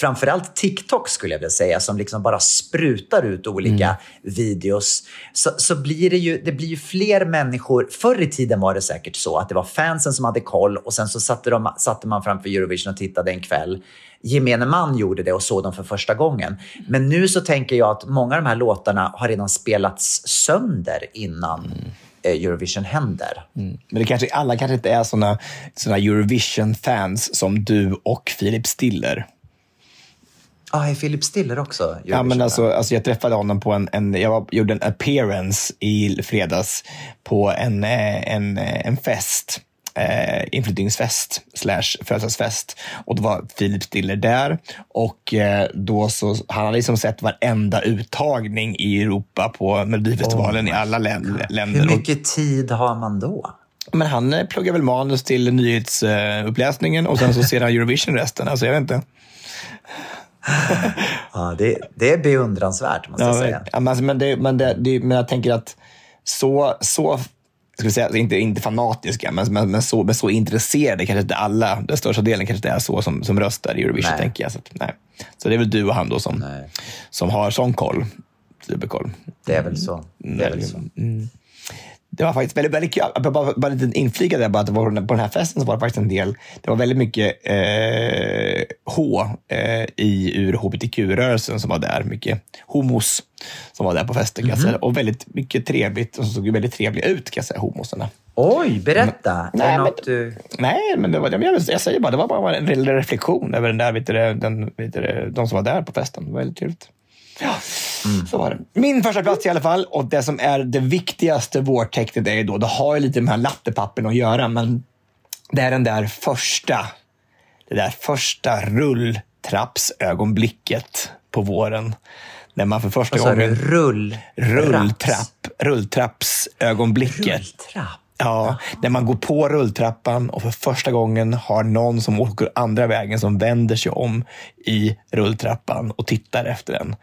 Framförallt TikTok skulle jag vilja säga, som liksom bara sprutar ut olika videos. Så, så blir det ju det blir ju fler människor. Förr i tiden var det säkert så att det var fansen som hade koll och sen så satte, de, satte man framför Eurovision och tittade en kväll gemene man gjorde det och såg dem för första gången. Men nu så tänker jag att många av de här låtarna har redan spelats sönder innan mm. Eurovision händer. Mm. Men det kanske, alla kanske inte är såna, såna Eurovision-fans som du och Filip Stiller. Ja, ah, är Philip Stiller också? Ja, men alltså, alltså jag träffade honom på en, en jag var, gjorde en appearance i fredags på en, eh, en, eh, en fest eh, inflyttningsfest slash födelsedagsfest. Och då var Philip Stiller där. Och eh, då så, han hade liksom sett varenda uttagning i Europa på Melodifestivalen Oh i alla län- länder. Hur mycket tid har man då? men han eh, pluggar väl manus till nyhetsuppläsningen och sen så ser han Eurovision resten. Alltså jag vet inte. Ja, det, det är beundransvärt, måste jag Ja, säga. men, alltså, men, det, men, det, det, men jag tänker att så, så ska vi säga, inte, inte fanatiska, men, men, men, så, men så intresserade kanske inte alla, den största delen kanske inte är så som, som röstar i Eurovision. Nej. tänker jag. Så, att, nej. så det är väl du och han då som, som har sån koll. Superkoll. Det är väl så. Det är väl så. Mm. Det var faktiskt väldigt, väldigt kul. Bara, bara, bara lite inflika där, bara att det var, på den här festen så var det faktiskt en del, det var väldigt mycket eh, H eh, i, ur hbtq-rörelsen som var där. Mycket homos som var där på festen kan jag säga. Och väldigt mycket trevligt och så såg ju väldigt trevliga ut kan jag säga, homosarna. Oj, berätta. Nej, är det men- du... Nej, men det var, jag, jag säger bara, det var bara en liten reflektion över den där, vet du, den, vet du, de som var där på festen. Det var väldigt trevligt. Ja, så var det. Min första plats i alla fall. Och det som är det viktigaste vårtecknet är då, det har ju lite med de här lattepappen att göra, men det är den där första, det där första rulltrappsögonblicket på våren. När man för första gången... Rull... Rulltrapp, rulltrappsögonblicket. Rulltrapp? Ja, när man går på rulltrappan och för första gången har någon som åker andra vägen som vänder sig om i rulltrappan och tittar efter den.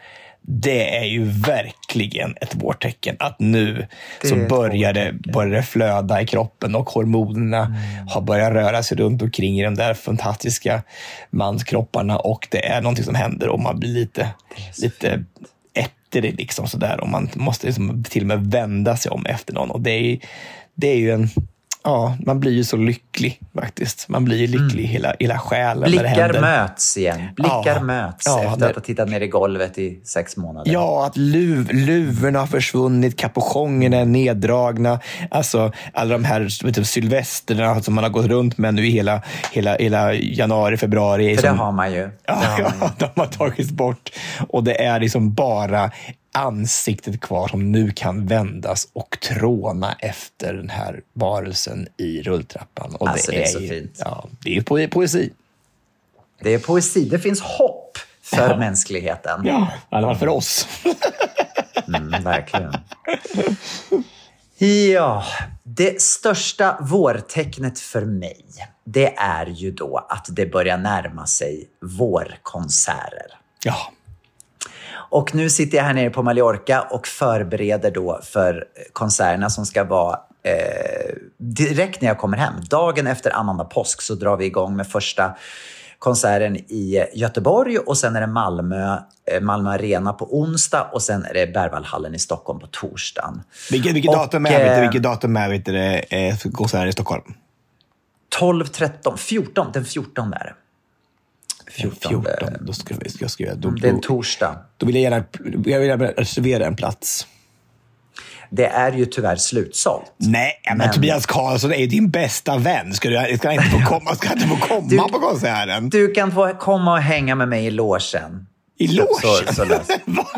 Det är ju verkligen ett vårtecken att nu Det så börjar det, börjar det flöda i kroppen och hormonerna har börjat röra sig runt omkring i de där fantastiska manskropparna och det är någonting som händer och man blir lite, lite ettrig liksom sådär och man måste liksom till och med vända sig om efter någon och det är, det är ju en Ja, man blir ju så lycklig faktiskt. Man blir ju lycklig i hela, hela själen det Blickar möts igen. Blickar Ja. möts Ja, efter det- att ha tittat ner i golvet i sex månader. Ja, att luv, luvorna har försvunnit, kapuschongerna är neddragna. Alltså alla de här du, sylvesterna som man har gått runt med nu i hela, hela, hela januari, februari. För det som- har man ju. Det Ja, har man ju. ja, de har tagits bort. Och det är liksom bara ansiktet kvar som nu kan vändas och tråna efter den här varelsen i rulltrappan. Och Alltså, det är så ju, fint. Ja, det är poe- poesi. Det är poesi. Det finns hopp för Ja. mänskligheten. Ja, i alla fall för oss. Mm, verkligen. Ja, det största vårtecknet för mig, det är ju då att det börjar närma sig vårkonserter. Ja. Och nu sitter jag här nere på Mallorca och förbereder då för konserterna som ska vara eh, direkt när jag kommer hem. Dagen efter annandag påsk så drar vi igång med första konserten i Göteborg och sen är det Malmö, eh, Malmö Arena på onsdag och sen är det Berwaldhallen i Stockholm på torsdagen. Vilket, vilket Och, datum är, eh, vilket datum är det, eh, för konsert i Stockholm? 12, 13, 14, den 14 är det. 14. 14. Då ska vi, ska jag skriva. Då, Det är en torsdag. då vill jag gärna, jag vill gärna reservera en plats. Det är ju tyvärr slutsålt. Nej, men, Men- Tobias Karlsson är ju din bästa vän. Ska du ska inte få komma, ska inte få komma Du- på konserten? Du kan få komma och hänga med mig i logen. I Så, logen? så? Jag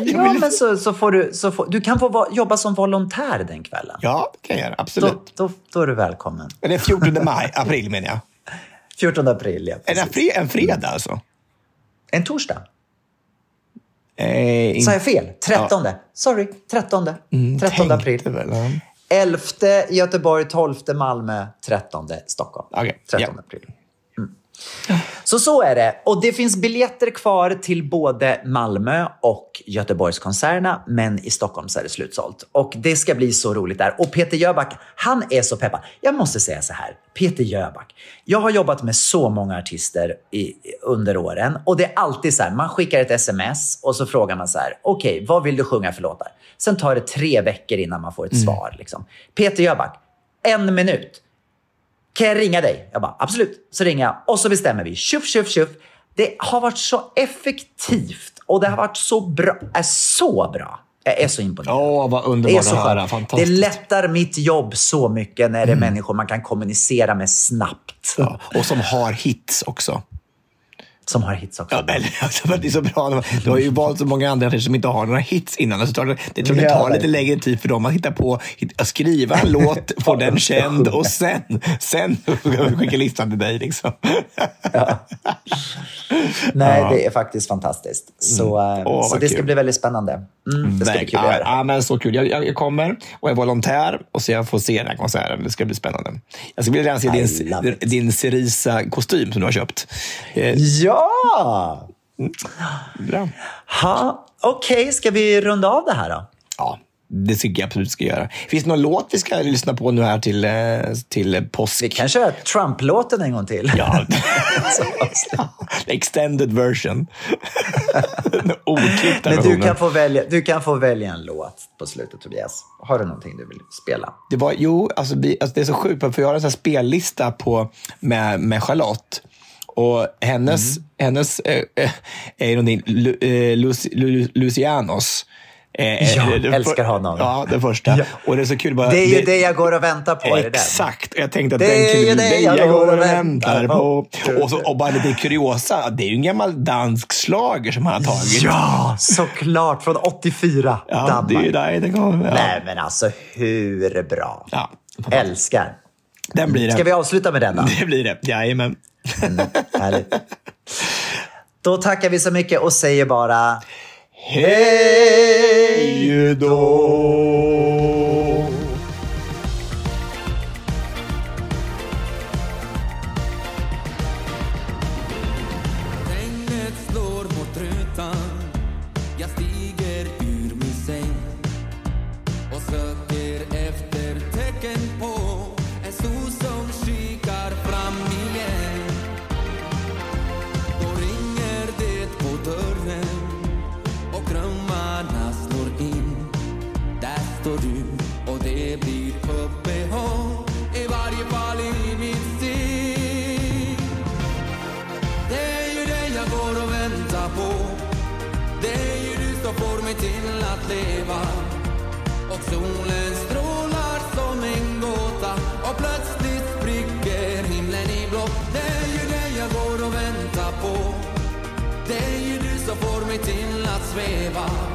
Ja, men så, så får du, så får, du kan få jobba som volontär den kvällen. Ja, det kan jag göra. Absolut. Då, då, då är du välkommen. Det är 14 maj, april menar jag. 14 april, ja. En, fre, en fredag alltså? En torsdag. Eh, in- Sa jag fel? 13. Sorry, 13. 13 Mm, april. Väl, ja. 11 Göteborg, 12 Malmö, 13 Stockholm. Okej, 13 ja. april. Mm. Så så är det. Och det finns biljetter kvar till både Malmö och Göteborgskonserterna, men i Stockholm så är det slutsålt. Och det ska bli så roligt där. Och Peter Jöback, han är så peppad. Jag måste säga så här, Peter Jöback. Jag har jobbat med så många artister i, under åren och det är alltid så här, man skickar ett sms och så frågar man så här, okej, vad vill du sjunga för låtar? Sen tar det tre veckor innan man får ett svar. Liksom. Peter Jöback, en minut. Kan jag ringa dig? Jag bara, absolut. Så ringer jag och så bestämmer vi. Tjuff, tjuff, tjuff. Det har varit så effektivt och det har varit så bra. Är så bra. Jag är så imponerad. Åh, vad det är underbart så att höra. skönt. Det Fantastiskt. Mm. lättar mitt jobb så mycket när det är människor man kan kommunicera med snabbt. Ja, och som har hits också. Som har hits också. Ja, eller, alltså, det är så bra. Du har ju valt så många andra artister som inte har några hits innan. Alltså, det tror det tar lite längre tid för dem att hitta på, att skriva en låt, få den känd och sen, sen skicka listan till dig. Liksom. Ja. Nej, ja. det är faktiskt fantastiskt. Så, oh, så det ska kul. bli väldigt spännande. Mm, det ska bli kul att göra. Ja, men så kul. Jag, jag, kommer och är volontär och så jag får se den här konserten. Det ska bli spännande. Jag ska vilja se din, din Cerisa-kostym som du har köpt. Eh, ja! Bra. Okej, okay. ska vi runda av det här då? Ja, det tycker jag absolut ska göra. Finns det någon låt vi ska lyssna på nu här till, eh, till påsk? Vi kan köra Trump-låten en gång till. Ja. Extended version. Oklippta Men du kan, få välja, du kan få välja en låt på slutet, Tobias. Har du någonting du vill spela? Det var, jo, alltså, alltså det är så sjukt, för jag har en sån spellista på, med, med Charlotte. Och hennes, mm. hennes äh, är någonting, Lu, äh, Lu, Lucianos. Eh, ja, jag älskar honom. Ja, det första. Ja. Och det är så kul. Bara, det är ju det, det jag går och väntar på. Exakt. Jag tänkte att det den är ju det jag, jag går och väntar på. på. Och, så, och bara lite kuriosa. Det är ju en gammal dansk slager som han har tagit. Ja, såklart. Från 84. Ja, Danmark. det är ju där det kommer. Ja. Nej, men alltså hur bra? Ja. Älskar. Den blir det. Ska vi avsluta med den då? Det blir det. Jajamän. Mm, härligt. Då tackar vi så mycket och säger bara Hej då! Solen strålar som en gåta och plötsligt spricker himlen i blå. Det är ju det jag går och väntar på. Det är ju du som får mig till att sväva.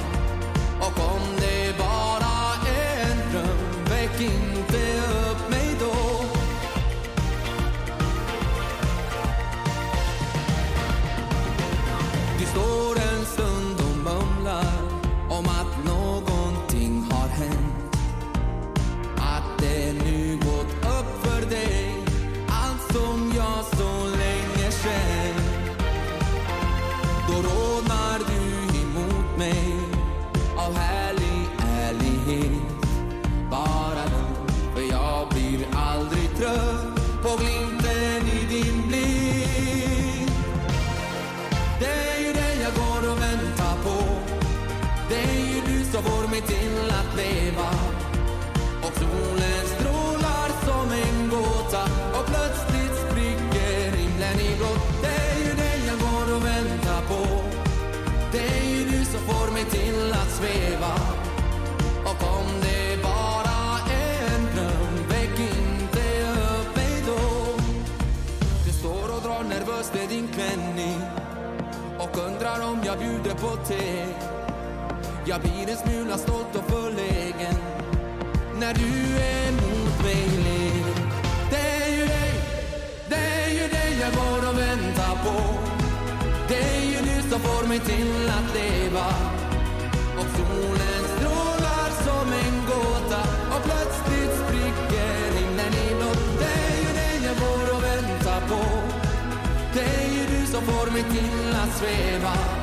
sväva Och om det bara är en dröm, väck inte upp mig då. Du står och drar nervöst med din klänning och undrar om jag bjuder på te. Jag blir en smula stolt och förlägen när du är mot mig ler Det är ju dig, det är ju dig jag går och väntar på. Det är ju du som får mig till att leva solen strålar som en gåta och plötsligt spricker himlen inåt. Det är ju dig jag går och väntar på. Det är ju du som får mig till att sväva.